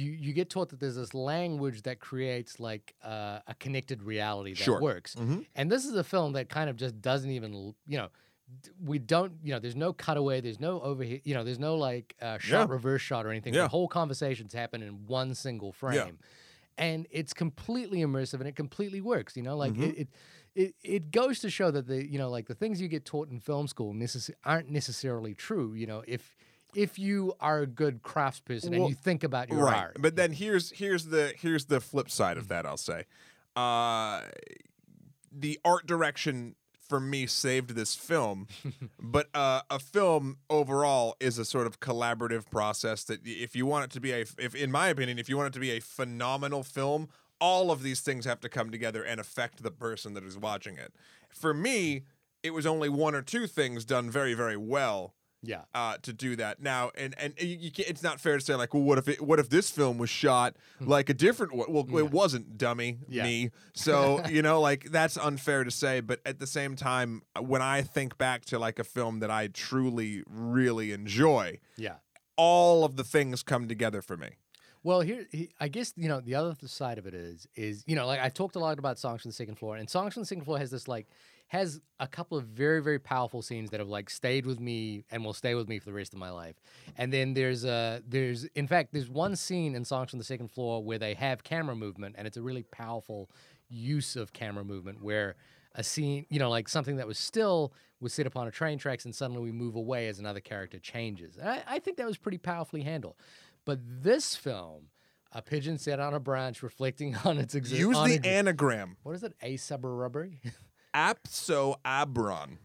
you you get taught that there's this language that creates like uh, a connected reality that Sure. works. Mhm. And this is a film that kind of just doesn't even, you know, we don't, you know, there's no cutaway, there's no overheat, you know, there's no like uh, shot Yeah. reverse shot or anything. Yeah. The whole conversations happen in one single frame. And it's completely immersive and it completely works, you know, like Mhm. it, it it it goes to show that the you know like the things you get taught in film school necess- aren't necessarily true. You know, if if you are a good craftsperson and you think about your right. art, but then here's here's the here's the flip side of that i'll say. Uh the art direction for me saved this film but uh, a film overall is a sort of collaborative process that if you want it to be a if in my opinion if you want it to be a phenomenal film all of these things have to come together and affect the person that is watching it. For me it was only one or two things done very very well yeah, uh, to do that now, and and you, you can't, it's not fair to say like, well, what if it, what if this film was shot like a different? Well, it wasn't, dummy, Hmm. Yeah. me. So you know, like that's unfair to say, but at the same time, when I think back to like a film that I truly really enjoy, yeah. all of the things come together for me. Well, here I guess you know the other side of it is is you know like I talked a lot about songs from the second floor, and songs from the second floor has this like has a couple of very very powerful scenes that have like stayed with me and will stay with me for the rest of my life. And then there's a there's in fact there's one scene in songs from the second floor where they have camera movement, and it's a really powerful use of camera movement where a scene you know like something that was still was set upon a train tracks and suddenly we move away as another character changes. And I, I think that was pretty powerfully handled. But this film, a pigeon sat on a branch reflecting on its existence. Use the anagram what is it? A suburubbery? apsoabron,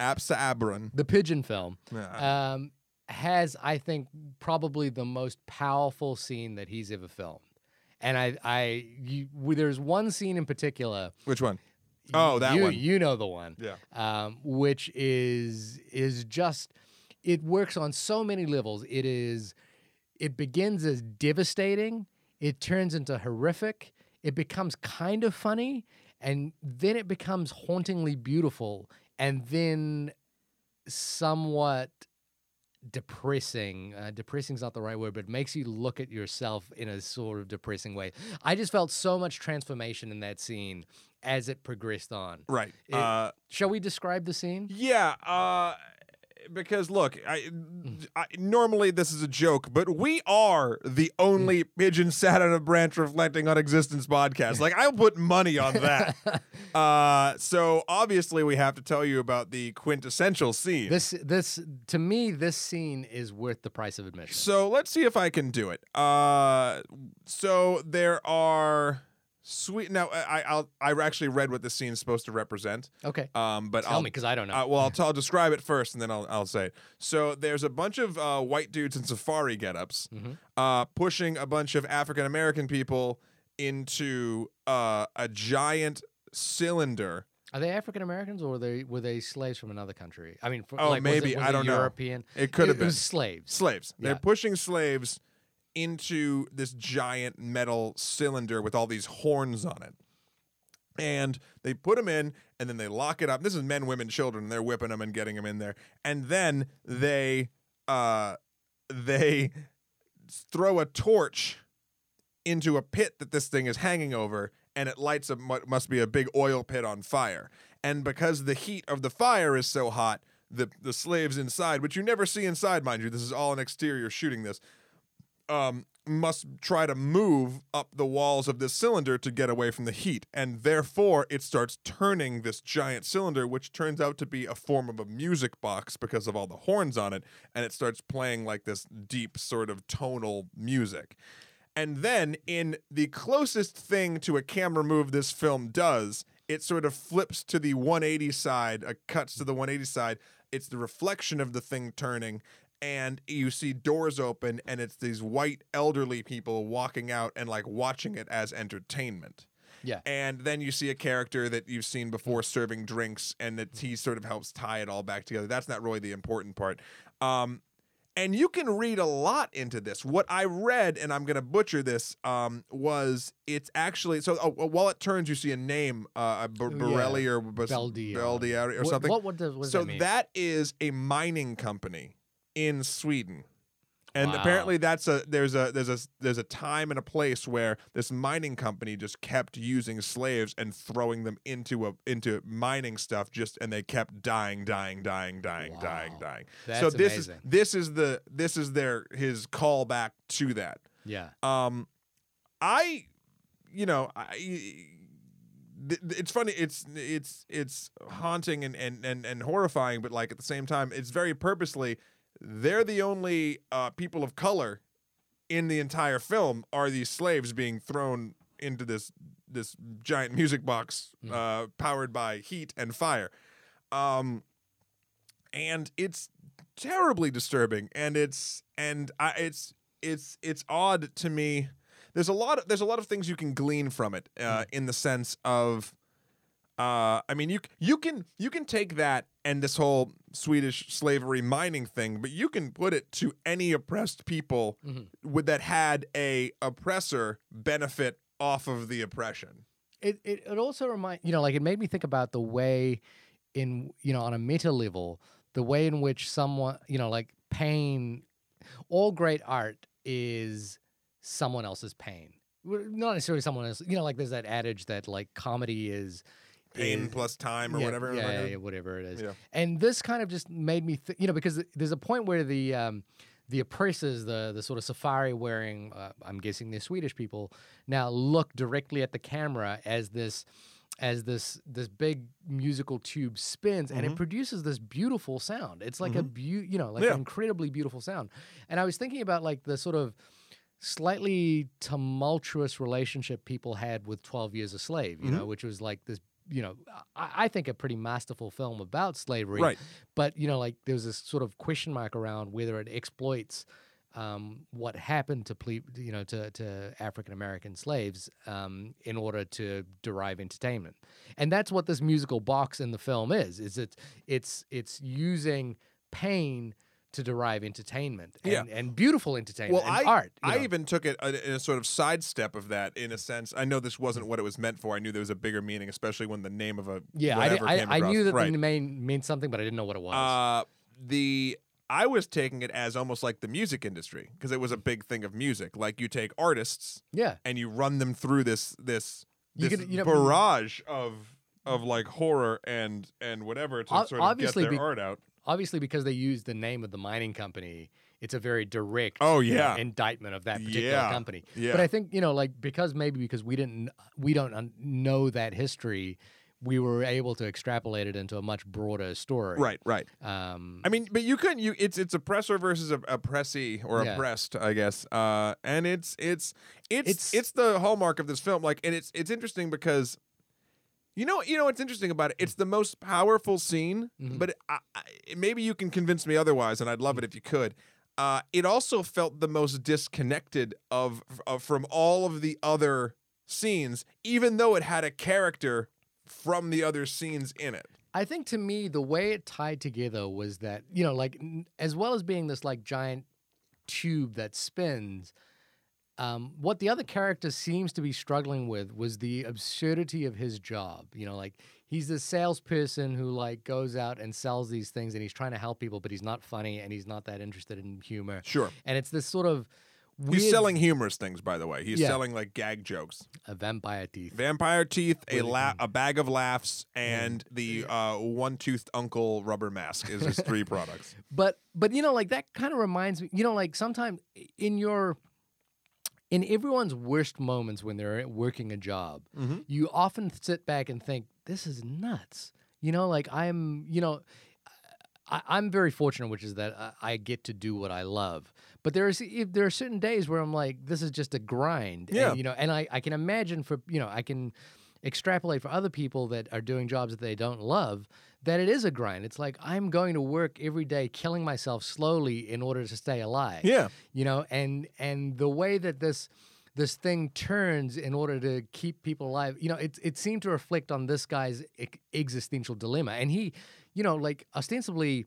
apsoabron. the pigeon film Yeah. um, has, I think, probably the most powerful scene that he's ever filmed. And I, I, you, there's one scene in particular. Which one? Oh, that you, one. You know the one. Yeah. Um, which is is just it works on so many levels. It is it begins as devastating, it turns into horrific, it becomes kind of funny, and then it becomes hauntingly beautiful, and then somewhat depressing. Uh, depressing is not the right word, but it makes you look at yourself in a sort of depressing way. I just felt so much transformation in that scene as it progressed on. Right. It- uh, Shall we describe the scene? Yeah, uh, because look, I, I normally this is a joke, but we are the only pigeon sat on a branch reflecting on existence podcast. Like I'll put money on that. uh, so obviously we have to tell you about the quintessential scene. This this to me this scene is worth the price of admission. so let's see if I can do it. Uh, so there are sweet. Now I I'll, I actually read what this scene is supposed to represent. Okay. Um, but Tell I'll, me because I don't know. Uh, well, I'll, t- I'll describe it first, and then I'll, I'll say it. So there's a bunch of uh, white dudes in safari getups Mhm. uh, pushing a bunch of African American people into uh, a giant cylinder. Are they African Americans or were they were they slaves from another country? I mean, Oh, like, was it- maybe. was I don't know. European. It could have been slaves. slaves. They're pushing slaves into this giant metal cylinder with all these horns on it. And they put them in and then they lock it up. This is men, women, children. They're whipping them and getting them in there. And then they uh they throw a torch into a pit that this thing is hanging over and it lights up must be a big oil pit on fire. And because the heat of the fire is so hot, the the slaves inside, which you never see inside, mind you, this is all an exterior shooting this, um, must try to move up the walls of this cylinder to get away from the heat. And therefore, it starts turning this giant cylinder, which turns out to be a form of a music box because of all the horns on it. And it starts playing like this deep, sort of tonal music. And then, in the closest thing to a camera move this film does, it sort of flips to the 180 side, uh, cuts to the 180 side. It's the reflection of the thing turning, and you see doors open, and it's these white elderly people walking out and like watching it as entertainment. Yeah. And then you see a character that you've seen before serving drinks, and that he sort of helps tie it all back together. That's not really the important part. Um, and you can read a lot into this. What I read, and I'm going to butcher this, um, was it's actually so. Oh, while it turns, you see a name, uh, B- Oh, yeah. Or Bas- or- or What- something. What, what does, what does so that that is a mining company in Sweden. And Wow. apparently that's a there's a there's a there's a time and a place where this mining company just kept using slaves and throwing them into a into mining stuff just and they kept dying dying dying dying dying Wow. dying. That's so this amazing. is this is the this is their his callback to that. yeah. Um, I, you know, I. It's funny. It's it's it's haunting and, and, and, and horrifying, but like at the same time, it's very purposely. They're the only uh, people of color in the entire film are these slaves being thrown into this this giant music box uh, powered by heat and fire. Um, and it's terribly disturbing and it's and I, it's it's it's odd to me. There's a lot of there's a lot of things you can glean from it uh, in the sense of uh, I mean you you can you can take that and this whole Swedish slavery mining thing but you can put it to any oppressed people mm-hmm. with that had a oppressor benefit off of the oppression. It, it it also remind you know like it made me think about the way in you know on a meta level the way in which someone you know like pain all great art is someone else's pain. Not necessarily someone else you know like there's that adage that like comedy is pain is- plus time or yeah, whatever yeah, yeah, yeah, whatever it is Yeah. and this kind of just made me th- you know because there's a point where the um the oppressors, the the sort of safari wearing, uh, I'm guessing they're Swedish people, now look directly at the camera as this as this this big musical tube spins and it produces this beautiful sound. It's like a beau- you know, like Yeah. an incredibly beautiful sound. And I was thinking about like the sort of slightly tumultuous relationship people had with 12 Years a Slave, you know, which was like this, you know, I, I think a pretty masterful film about slavery. Right. But, you know, like there's this sort of question mark around whether it exploits um, what happened to ple- you know to, to African American slaves um, in order to derive entertainment, and that's what this musical box in the film is. Is it it's it's using pain to derive entertainment and, Yeah. and beautiful entertainment well, and I, art. I know. even took it in a sort of sidestep of that, in a sense. I know this wasn't what it was meant for. I knew there was a bigger meaning, especially when the name of a yeah, I, I, I knew that right. the name meant something, but I didn't know what it was. Uh, the I was taking it as almost like the music industry because it was a big thing of music. Like you take artists yeah, and you run them through this this You this could- you know- barrage of of like horror and and whatever to sort of get their be- art out. Obviously because they used the name of the mining company it's a very direct Oh, you know, yeah. indictment of that particular Yeah. company Yeah. but i think you know like because maybe because we didn't we don't know that history we were able to extrapolate it into a much broader story Right, right. um I mean, but you couldn't. You it's it's oppressor versus a, oppressee or Yeah. oppressed, I guess. Uh, and it's it's it's It's- it's the hallmark of this film. Like, and it's it's interesting because. You know, you know what's interesting about it? It's the most powerful scene, Mhm. but I, I, maybe you can convince me otherwise, and I'd love it if you could. Uh, it also felt the most disconnected of, of from all of the other scenes, even though it had a character from the other scenes in it. I think to me the way it tied together was that you know like n- as well as being this like giant tube that spins um, what the other character seems to be struggling with was the absurdity of his job. You know, like he's the salesperson who like goes out and sells these things, and he's trying to help people, but he's not funny and he's not that interested in humor. Sure. And it's this sort of weird, He's selling humorous things, by the way. He's Yeah. selling like gag jokes, a vampire teeth. vampire teeth, a la- a bag of laughs, and the uh, one-toothed uncle rubber mask is his three products. but but you know like that kind of reminds me you know like sometimes in your in everyone's worst moments when they're working a job Mhm. you often sit back and think this is nuts you know like i'm you know I, i'm very fortunate which is that I, I get to do what i love but there is if there are certain days where i'm like this is just a grind and, Yeah. you know and I, I can imagine for you know i can extrapolate for other people that are doing jobs that they don't love that it is a grind. It's like I'm going to work every day killing myself slowly in order to stay alive. Yeah. You know, and and the way that this this thing turns in order to keep people alive, you know, it it seemed to reflect on this guy's existential dilemma. And he, you know, like ostensibly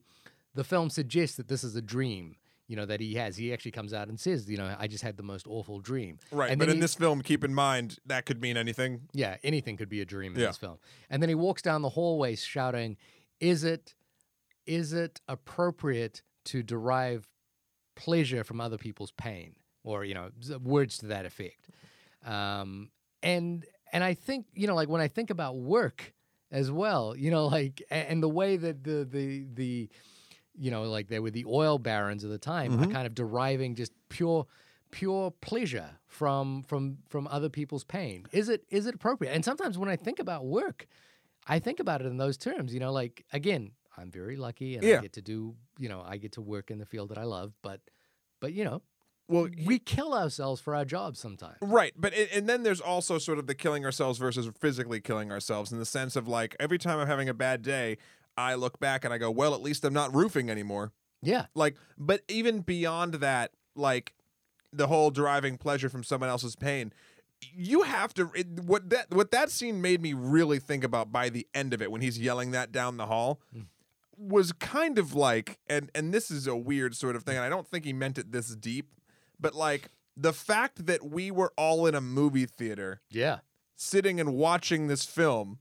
the film suggests that this is a dream. You know that he has. He actually comes out and says, "You know, I just had the most awful dream." Right. And but in he- this film, keep in mind that could mean anything. yeah, anything could be a dream in Yeah. this film. And then he walks down the hallway shouting, "Is it is it appropriate to derive pleasure from other people's pain?" Or, you know, words to that effect. Um, and and I think, you know, like when I think about work as well, you know, like and the way that the the the you know, like they were the oil barons of the time, are mm-hmm. kind of deriving just pure pure pleasure from from from other people's pain. Is it is it appropriate? And sometimes when I think about work, I think about it in those terms. You know, like again, I'm very lucky and Yeah. I get to do, you know, I get to work in the field that I love, but but you know, Well, we kill ourselves for our jobs sometimes. Right, but it, and then there's also sort of the killing ourselves versus physically killing ourselves in the sense of like every time I'm having a bad day, I look back and I go, well, at least I'm not roofing anymore. Yeah. Like, but even beyond that, like the whole deriving pleasure from someone else's pain, you have to. It, what that what that scene made me really think about by the end of it when he's yelling that down the hall. Hmm. Was kind of like, and and this is a weird sort of thing, and I don't think he meant it this deep, but like the fact that we were all in a movie theater Yeah. sitting and watching this film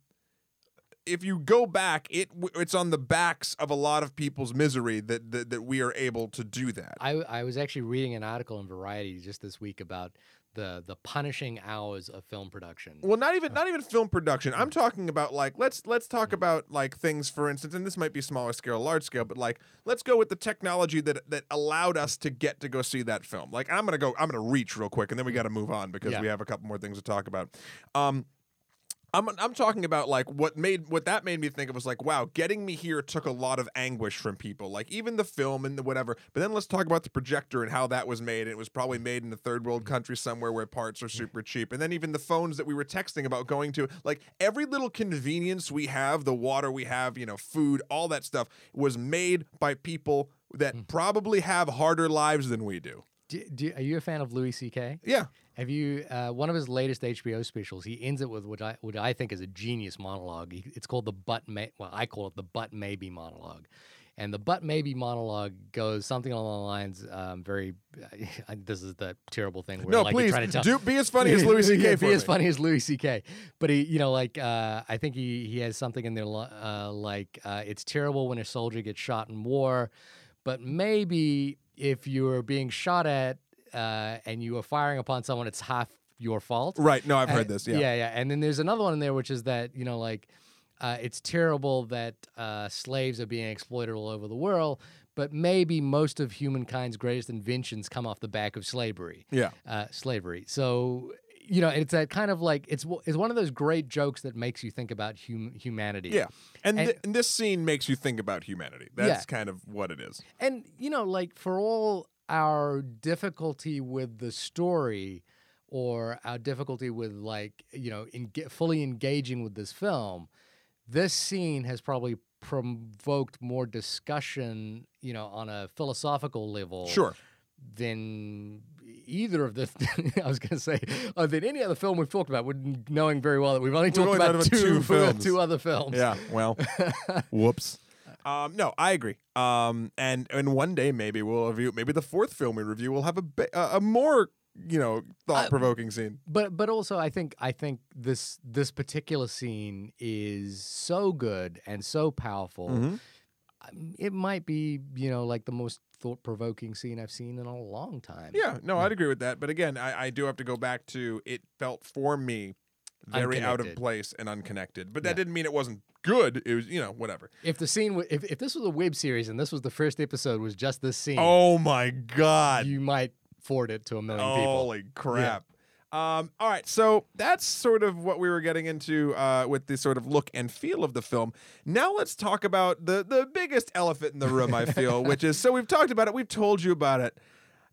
if you go back it it's on the backs of a lot of people's misery that that, that we are able to do that. I, I was actually reading an article in Variety just this week about the the punishing hours of film production. well not even uh, not even film production. I'm mm. talking about like let's let's talk mm. about like things for instance and this might be smaller scale large scale but like let's go with the technology that that allowed us to get to go see that film. Like i'm gonna go i'm gonna reach real quick and then we mm. gotta move on because Yeah. we have a couple more things to talk about. Um I'm, I'm talking about like what made what that made me think of was like wow getting me here took a lot of anguish from people like even the film and the whatever. But then let's talk about the projector and how that was made it was probably made in a third world mm. country somewhere where parts are super mm. cheap. And then even the phones that we were texting about going to like every little convenience we have the water we have you know food all that stuff was made by people that mm. probably have harder lives than we do Do, do, are you a fan of Louis C.K.? yeah Have you uh, one of his latest HBO specials? He ends it with what I what I think is a genius monologue. He, it's called the but may well I call it the but maybe monologue, and the but maybe monologue goes something along the lines um, very. this is the terrible thing. Where no like, please trying to tell, do be as funny as louis ck be as funny as Louis C.K. But he, you know, like uh, I think he he has something in there uh, like uh, it's terrible when a soldier gets shot in war, but maybe if you're being shot at uh, and you are firing upon someone, it's half your fault. right no i've heard this yeah yeah, yeah. And then there's another one in there, which is that you know, like, uh, it's terrible that uh, slaves are being exploited all over the world, but maybe most of humankind's greatest inventions come off the back of slavery. yeah Uh, slavery. So you know, it's that kind of like it's it's one of those great jokes that makes you think about hum- humanity. Yeah. And, And- thi- and this scene makes you think about humanity. That's Yeah. kind of what it is. And you know, like for all our difficulty with the story or our difficulty with like, you know, in fully engaging with this film, this scene has probably provoked more discussion, you know, on a philosophical level Sure. than either of the I was going to say uh, than any other film we've talked about, with knowing very well that we've only talked only about, about two, two films. two other films. Yeah. Well, whoops. Um, no, I agree. Um, and and one day maybe we'll review. Maybe the fourth film we review will have a bi- a a more you know, thought provoking scene. But but also I think I think this this particular scene is so good and so powerful. Mhm. It might be you know like the most thought provoking scene I've seen in a long time. Yeah, no, I'd agree with that. But again, I, I do have to go back to it felt for me very out of place and unconnected. But that Yeah. didn't mean it wasn't good. It was, you know, whatever. If the scene, wa- if if this was a web series and this was the first episode was just this scene, Oh my god. you might forward it to a million people. Holy crap. Um, all right, so that's sort of what we were getting into uh, with the sort of look and feel of the film. Now let's talk about the the biggest elephant in the room. I feel, which is so we've talked about it, we've told you about it.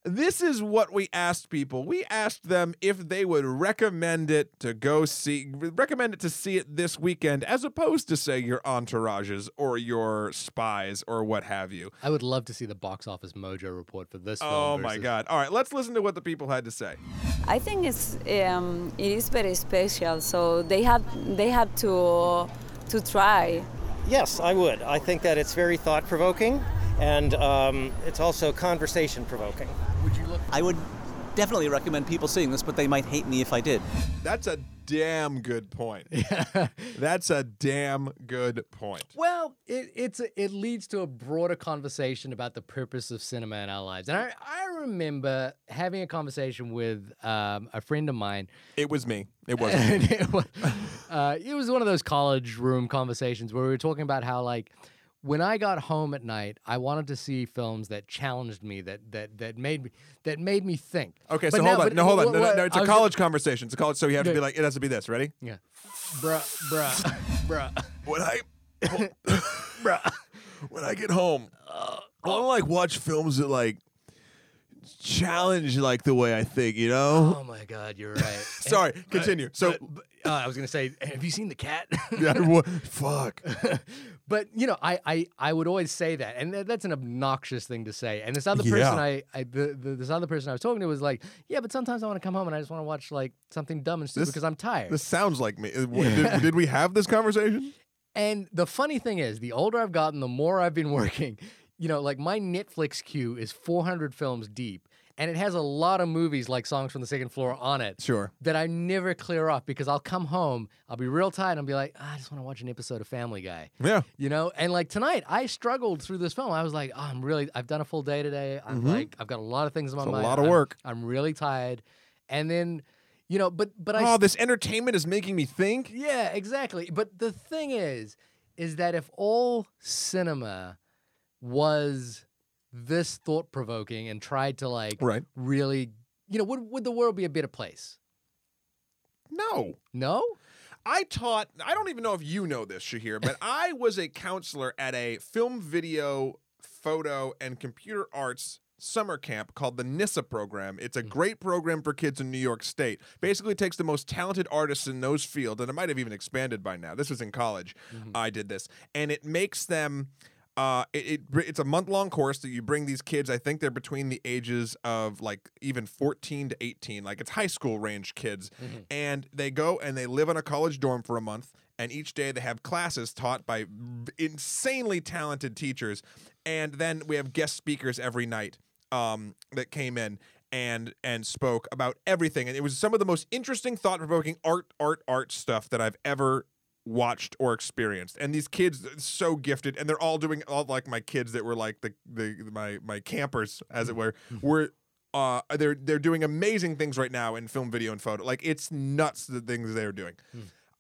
This is what we asked people. We asked them if they would recommend it to go see, recommend it to see it this weekend, as opposed to say your entourages or your spies or what have you. I would love to see the box office mojo report for this film. Oh my god! All right, let's listen to what the people had to say. I think it's um, it is very special. So they have they have to to try. Yes, I would. I think that it's very thought provoking and um, it's also conversation provoking. I would definitely recommend people seeing this, but they might hate me if I did. That's a damn good point. That's a damn good point. Well, it, it's a, it leads to a broader conversation about the purpose of cinema in our lives. And I, I remember having a conversation with um, a friend of mine. It was me. It wasn't. It, was, uh, it was one of those college room conversations where we were talking about how like when I got home at night, I wanted to see films that challenged me, that that that made me that made me think. Okay, But so now- hold on. but No, hold on. what- No, no, no, it's I a was- college conversation. It's a college, so you have to be like, it has to be this. Ready? Yeah, bruh, bruh, bruh, When I, bruh, when I get home, I want to like watch films that like challenge like the way I think. You know? Oh my God, you're right. Sorry, And- continue. So- but- but, uh, I was gonna say, have you seen the cat? Yeah, what- fuck. But you know, I, I I would always say that, and that's an obnoxious thing to say. And this other person Yeah. I, I the, the, this other person I was talking to was like, yeah, but sometimes I want to come home and I just want to watch like something dumb and stupid because I'm tired. This sounds like me. Uh, Did, did we have this conversation? And the funny thing is, the older I've gotten, the more I've been working. You know, like my Netflix queue is 400 films deep, and it has a lot of movies like Songs from the Second Floor on it. Sure. That I never clear off because I'll come home, I'll be real tired, and I'll be like, "Ah, I just want to watch an episode of Family Guy. Yeah. You know, and like tonight, I struggled through this film. I was like, oh, I'm really, I've done a full day today. I'm like, I've got a lot of things on my Mm-hmm. It's a mind. lot of I'm- work. I'm really tired. And then, you know, but, but I Oh, this entertainment is making me think. yeah, exactly. But the thing is, is that if all cinema was this thought provoking and tried to like Right. really, you know, would would the world be a better place? No. No. I taught, I don't even know if you know this, Shahir, but I was a counselor at a film, video, photo, and computer arts summer camp called the NYSSSA program. It's a mm. great program for kids in New York State. Basically, it takes the most talented artists in those fields, and it might have even expanded by now. This was in college. Mm-hmm. I did this, and it makes them. Uh, it, it it's a month long course that you bring these kids. I think they're between the ages of like even 14 to 18. Like it's high school range kids, and they go and they live on a college dorm for a month. And each day they have classes taught by insanely talented teachers, and then we have guest speakers every night um, that came in and and spoke about everything. And it was some of the most interesting, thought provoking art, art, art stuff that I've ever watched or experienced. And these kids so gifted, and they're all doing all like my kids that were like the the my my campers, as it were, were. Uh, they're they're doing amazing things right now in film, video, and photo. Like it's nuts the things they're doing.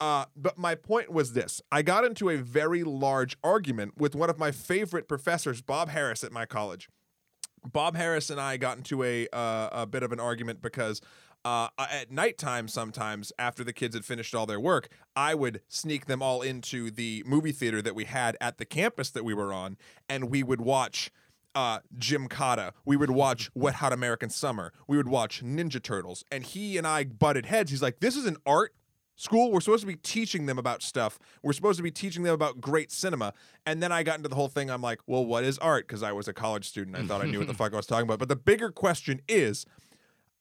Uh, but my point was this: I got into a very large argument with one of my favorite professors, Bob Harris, at my college. Bob Harris and I got into a uh, a bit of an argument because uh, at nighttime, sometimes after the kids had finished all their work, I would sneak them all into the movie theater that we had at the campus that we were on, and we would watch. Uh, Jim Cotta. We would watch Wet Hot American Summer. We would watch Ninja Turtles. And he and I butted heads. He's like, This is an art school. We're supposed to be teaching them about stuff. We're supposed to be teaching them about great cinema. And then I got into the whole thing. I'm like, well, what is art? Because I was a college student. I thought I knew what the fuck I was talking about. But the bigger question is,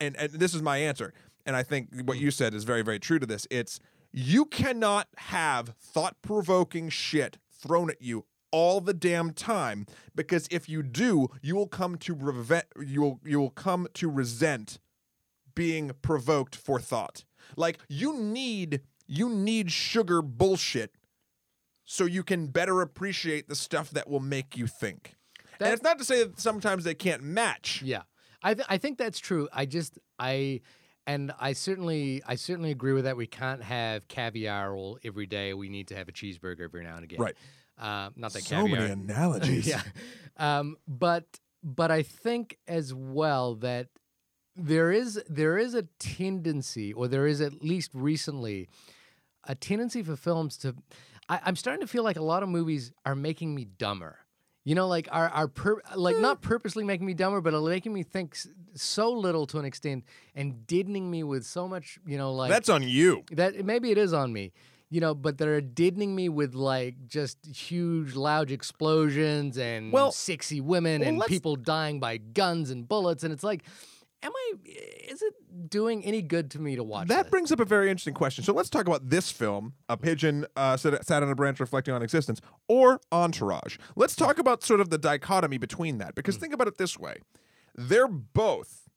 and, and this is my answer, and I think what hmm. you said is very, very true to this. It's you cannot have thought provoking shit thrown at you all the damn time because if you do, you will come to revent you will you will come to resent being provoked for thought. Like you need you need sugar bullshit so you can better appreciate the stuff that will make you think. and it's not to say that sometimes they can't match. Yeah, I th- I think that's true. I just I and I certainly I certainly agree with that. We can't have caviar all every day. We need to have a cheeseburger every now and again. Right. Uh, not that So caviar. many analogies. yeah. Um, but but I think as well that there is there is a tendency, or there is at least recently, a tendency for films to. I, I'm starting to feel like a lot of movies are making me dumber. You know, like are are pur- like mm. not purposely making me dumber, but uh, making me think s- so little to an extent and deadening me with so much. You know, like That's on you. that maybe it is on me you know but they're deadening me with like just huge loud explosions and Well- sexy women well, and people dying by guns and bullets and it's like am i is it doing any good to me to watch That this? brings up a very interesting question. So let's talk about this film, A Pigeon uh, sat, on a Branch Reflecting on Existence, or Entourage. Let's talk about sort of the dichotomy between that, because think about it this way. They're both,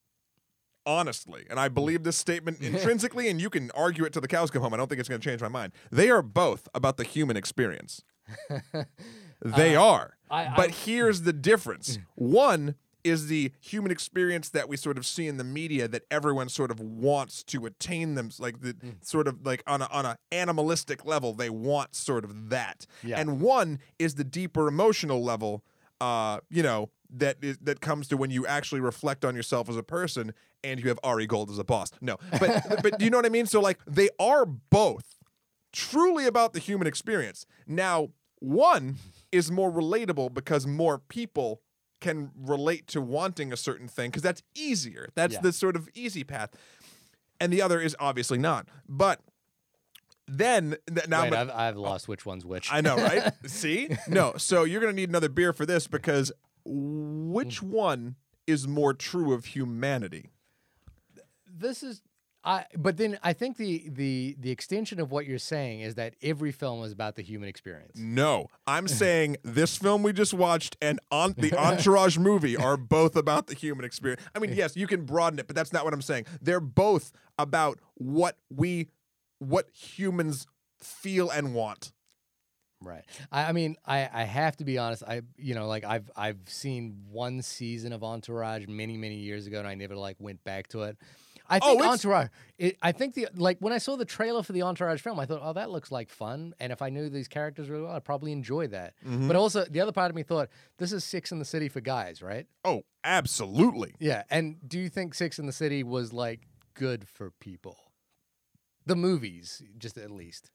honestly, and I believe this statement intrinsically, and you can argue it till the cows come home. I don't think it's going to change my mind. They are both about the human experience. they are. I- but I- here's the difference. One is the human experience that we sort of see in the media that everyone sort of wants to attain them like the sort of like on a on a animalistic level they want sort of that. Yeah. And one is the deeper emotional level uh you know that is that comes to when you actually reflect on yourself as a person and you have Ari Gold as a boss. No. But but do you know what I mean? So like they are both truly about the human experience. Now, one is more relatable because more people can relate to wanting a certain thing because that's easier. That's Yeah. the sort of easy path. And the other is obviously not. But then th- now Wait, I'm- I've, I've lost which one's which I know, right? See? No. So you're going to need another beer for this because which Hmm. one is more true of humanity? this is I but then I think the the the extension of what you're saying is that every film is about the human experience. No, I'm saying this film we just watched and on the Entourage movie are both about the human experience. I mean, yes, you can broaden it, but that's not what I'm saying. They're both about what we, what humans feel and want. Right. I, I mean, I, I have to be honest. I you know like I've I've seen one season of Entourage many many years ago, and I never like went back to it. I Oh, think it's- Entourage. It, I think the like when I saw the trailer for the Entourage film, I thought, oh, that looks like fun. And if I knew these characters really well, I'd probably enjoy that. Mm-hmm. But also, the other part of me thought, this is Sex and the City for guys, right? Oh, absolutely. Yeah. And do you think Sex and the City was like good for people? The movies, just at least.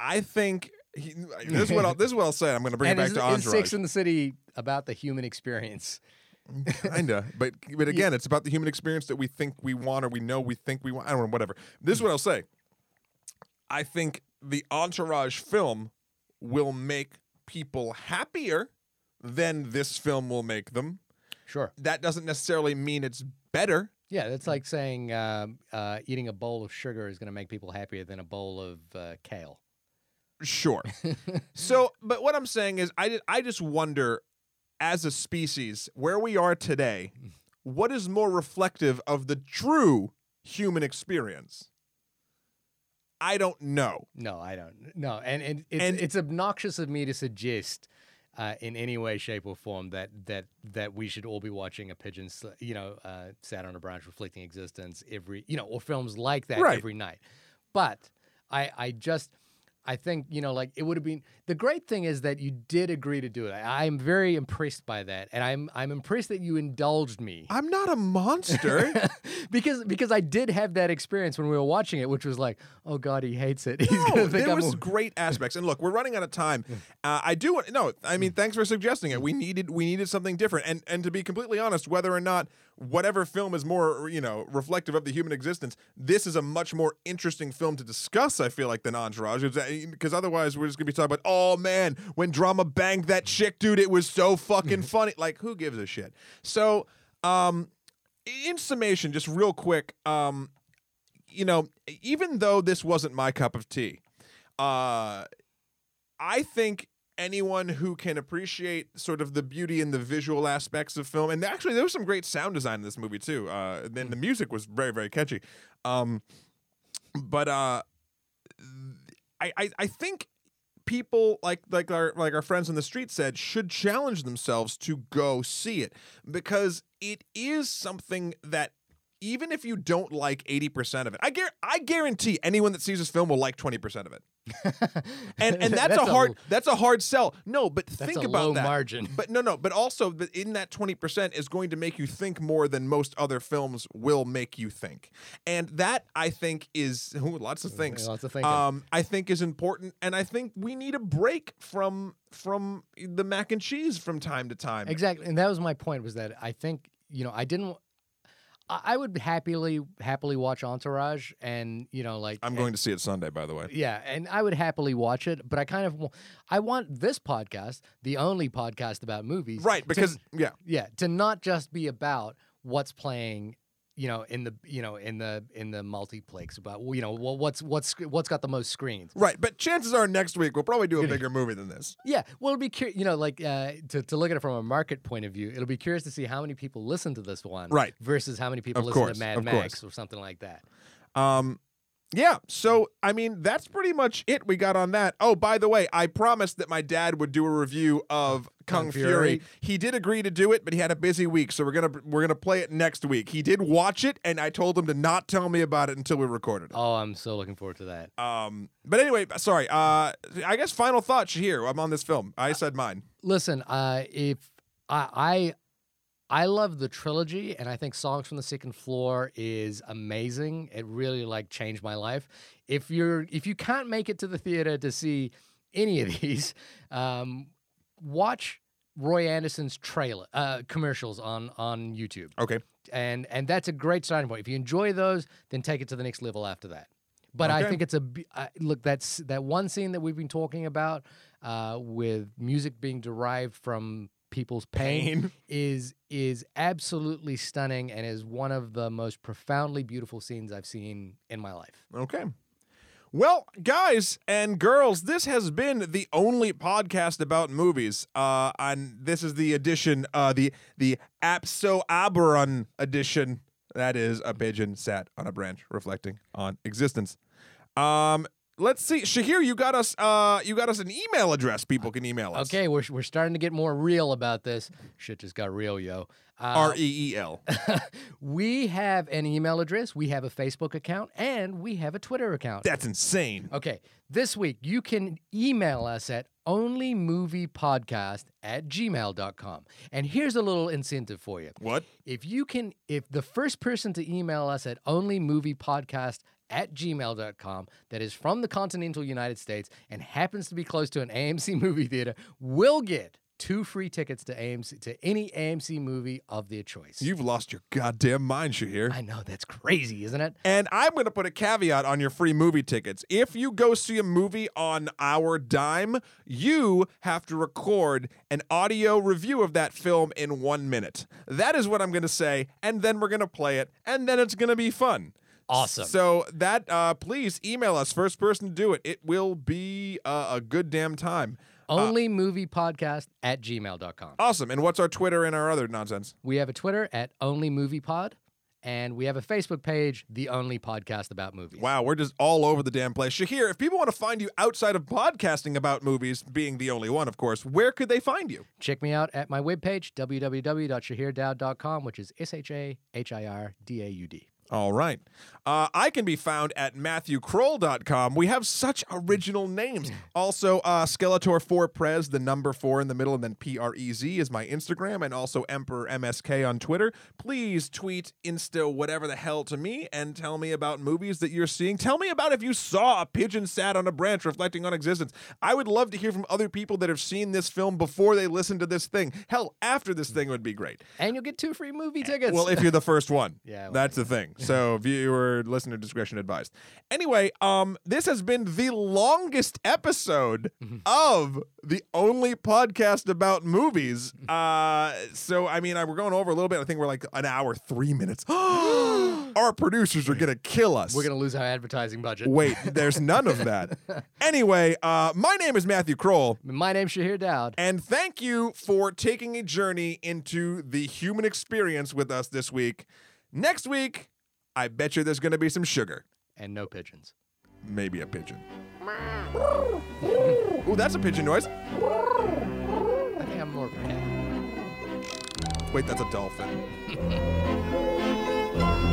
I think he, this is what I'll, this is what I'll say. I'm going to bring and it back is, to is Sex and the City about the human experience? Kinda, but but again, it's about the human experience that we think we want or we know we think we want. I don't know, whatever. This is what I'll say. I think the Entourage film will make people happier than this film will make them. Sure. That doesn't necessarily mean it's better. Yeah, that's like saying um, uh, eating a bowl of sugar is going to make people happier than a bowl of uh, kale. Sure. so, but what I'm saying is, I, I just wonder, as a species, where we are today, what is more reflective of the true human experience? I don't know. No, I don't. No, and, and it's And- it's obnoxious of me to suggest uh, in any way, shape, or form that that that we should all be watching a pigeon, sl- you know, uh, sat on a branch reflecting existence every, you know, or films like that Right. every night. But I I just. I think you know, like it would have been. The great thing is that you did agree to do it. I am very impressed by that, and I'm I'm impressed that you indulged me. I'm not a monster. because because I did have that experience when we were watching it, which was like, oh god, he hates it. He's No, there I'm was a- great aspects. And look, we're running out of time. Uh, I do want no. I mean, thanks for suggesting it. We needed we needed something different. And and to be completely honest, whether or not whatever film is more you know reflective of the human existence, this is a much more interesting film to discuss. I feel like than Entourage, because otherwise we're just gonna be talking about oh man, when drama banged that chick, dude, it was so fucking funny. Like who gives a shit? So um, in summation, just real quick, um, you know, even though this wasn't my cup of tea, uh, I think anyone who can appreciate sort of the beauty and the visual aspects of film, and actually there was some great sound design in this movie too. Uh, then the music was very very catchy. Um, but uh, I, I I think people like like our like our friends on the street said should challenge themselves to go see it because it is something that even if you don't like 80% of it I gar- I guarantee anyone that sees this film will like 20% of it and and that's, a hard that's a hard sell no but That's think a about low that margin. but no no but also in that 20% is going to make you think more than most other films will make you think and that i think is ooh, lots of things lots of thinking. um i think is important and i think we need a break from from the mac and cheese from time to time Exactly, and that was my point. Was that I think you know I didn't. I would happily happily watch Entourage, and you know like i'm going to see it sunday by the way. Yeah, and I would happily watch it, but I kind of I want this podcast, the only podcast about movies, right to- because yeah. Yeah, to not just be about what's playing, you know, in the you know in the in the multiplex about you know wha- what's what's what's got the most screens. right but chances are next week we'll probably do a bigger movie than this Yeah, well, it'll be curious, you know, like uh, to, to look at it from a market point of view, it'll be curious to see how many people listen to this one, Right. versus how many people Of listen course, to Mad Max course. or something like that. Um, yeah. So I mean, that's pretty much it we got on that. Oh, by the way, I promised that my dad would do a review of Kung, Kung Fury. Fury. He did agree to do it, but he had a busy week, so we're gonna we're gonna play it next week. He did watch it, and I told him to not tell me about it until we recorded it. Oh, I'm so looking forward to that. Um, but anyway, sorry. Uh, I guess final thoughts here. I'm on this film. I said mine. Listen, uh, if I, I I love the trilogy, and I think Songs from the Second Floor is amazing. It really like changed my life. If you're if you can't make it to the theater to see any of these, um, watch Roy Andersson's trailer uh, commercials on on YouTube, Okay. and and that's a great starting point. If you enjoy those, then take it to the next level after that. But I think it's a uh, look. That's that one scene that we've been talking about uh, with music being derived from people's pain, Pain. is is absolutely stunning and is one of the most profoundly beautiful scenes I've seen in my life. Okay. Well, guys and girls, this has been the only podcast about movies. Uh, and this is the edition, uh, the the Apso Aberon edition. That is a pigeon sat on a branch, reflecting on existence. Um, let's see, Shahir, you got us. Uh, you got us an email address. People can email us. Okay, we're we're starting to get more real about this. Shit just got real, yo. Uh, R E E L. we have an email address, we have a Facebook account, and we have a Twitter account. That's insane. Okay, this week you can email us at onlymoviepodcast at gmail.com. And here's a little incentive for you. What? If you can, if the first person to email us at onlymoviepodcast at gmail.com that is from the continental United States and happens to be close to an AMC movie theater will get two free tickets to AMC to any AMC movie of their choice. You've lost your goddamn mind, Shahir. I know that's crazy, isn't it? And I'm going to put a caveat on your free movie tickets. If you go see a movie on our dime, you have to record an audio review of that film in one minute. That is what I'm going to say. And then we're going to play it. And then it's going to be fun. Awesome. So that, uh, please email us. First person to do it. It will be uh, a good damn time. Onlymoviepodcast at gmail.com. Awesome. And what's our Twitter and our other nonsense? We have a Twitter at OnlyMoviePod, and we have a Facebook page, The Only Podcast About Movies. Wow, we're just all over the damn place. Shahir, if people want to find you outside of podcasting about movies, being the only one, of course, where could they find you? Check me out at my webpage, www.shahirdaud.com, which is S H A H I R D A U D. All right. Uh, I can be found at MatthewKroll.com. We have such original names. Also, uh, Skeletor4 Prez, the number four in the middle, and then P R E Z is my Instagram, and also Emperor MSK on Twitter. Please tweet, Insta, whatever the hell to me, and tell me about movies that you're seeing. Tell me about if you saw a pigeon sat on a branch reflecting on existence. I would love to hear from other people that have seen this film before they listen to this thing. Hell, after this thing would be great. And you'll get two free movie tickets. Well, if you're the first one. Yeah, well, That's the thing. So viewer listener discretion advised. Anyway, um, this has been the longest episode of the only podcast about movies. Uh, so I mean, I, we're going over a little bit. I think we're like an hour three minutes. Our producers are gonna kill us. We're gonna lose our advertising budget. Wait, there's none of that. anyway, uh, my name is Matthew Kroll. My name's Shahir Daud. And thank you for taking a journey into the human experience with us this week. Next week, I bet you there's going to be some sugar. And no pigeons. Maybe a pigeon. Ooh, that's a pigeon noise. I think I'm more pet. Wait, that's a dolphin.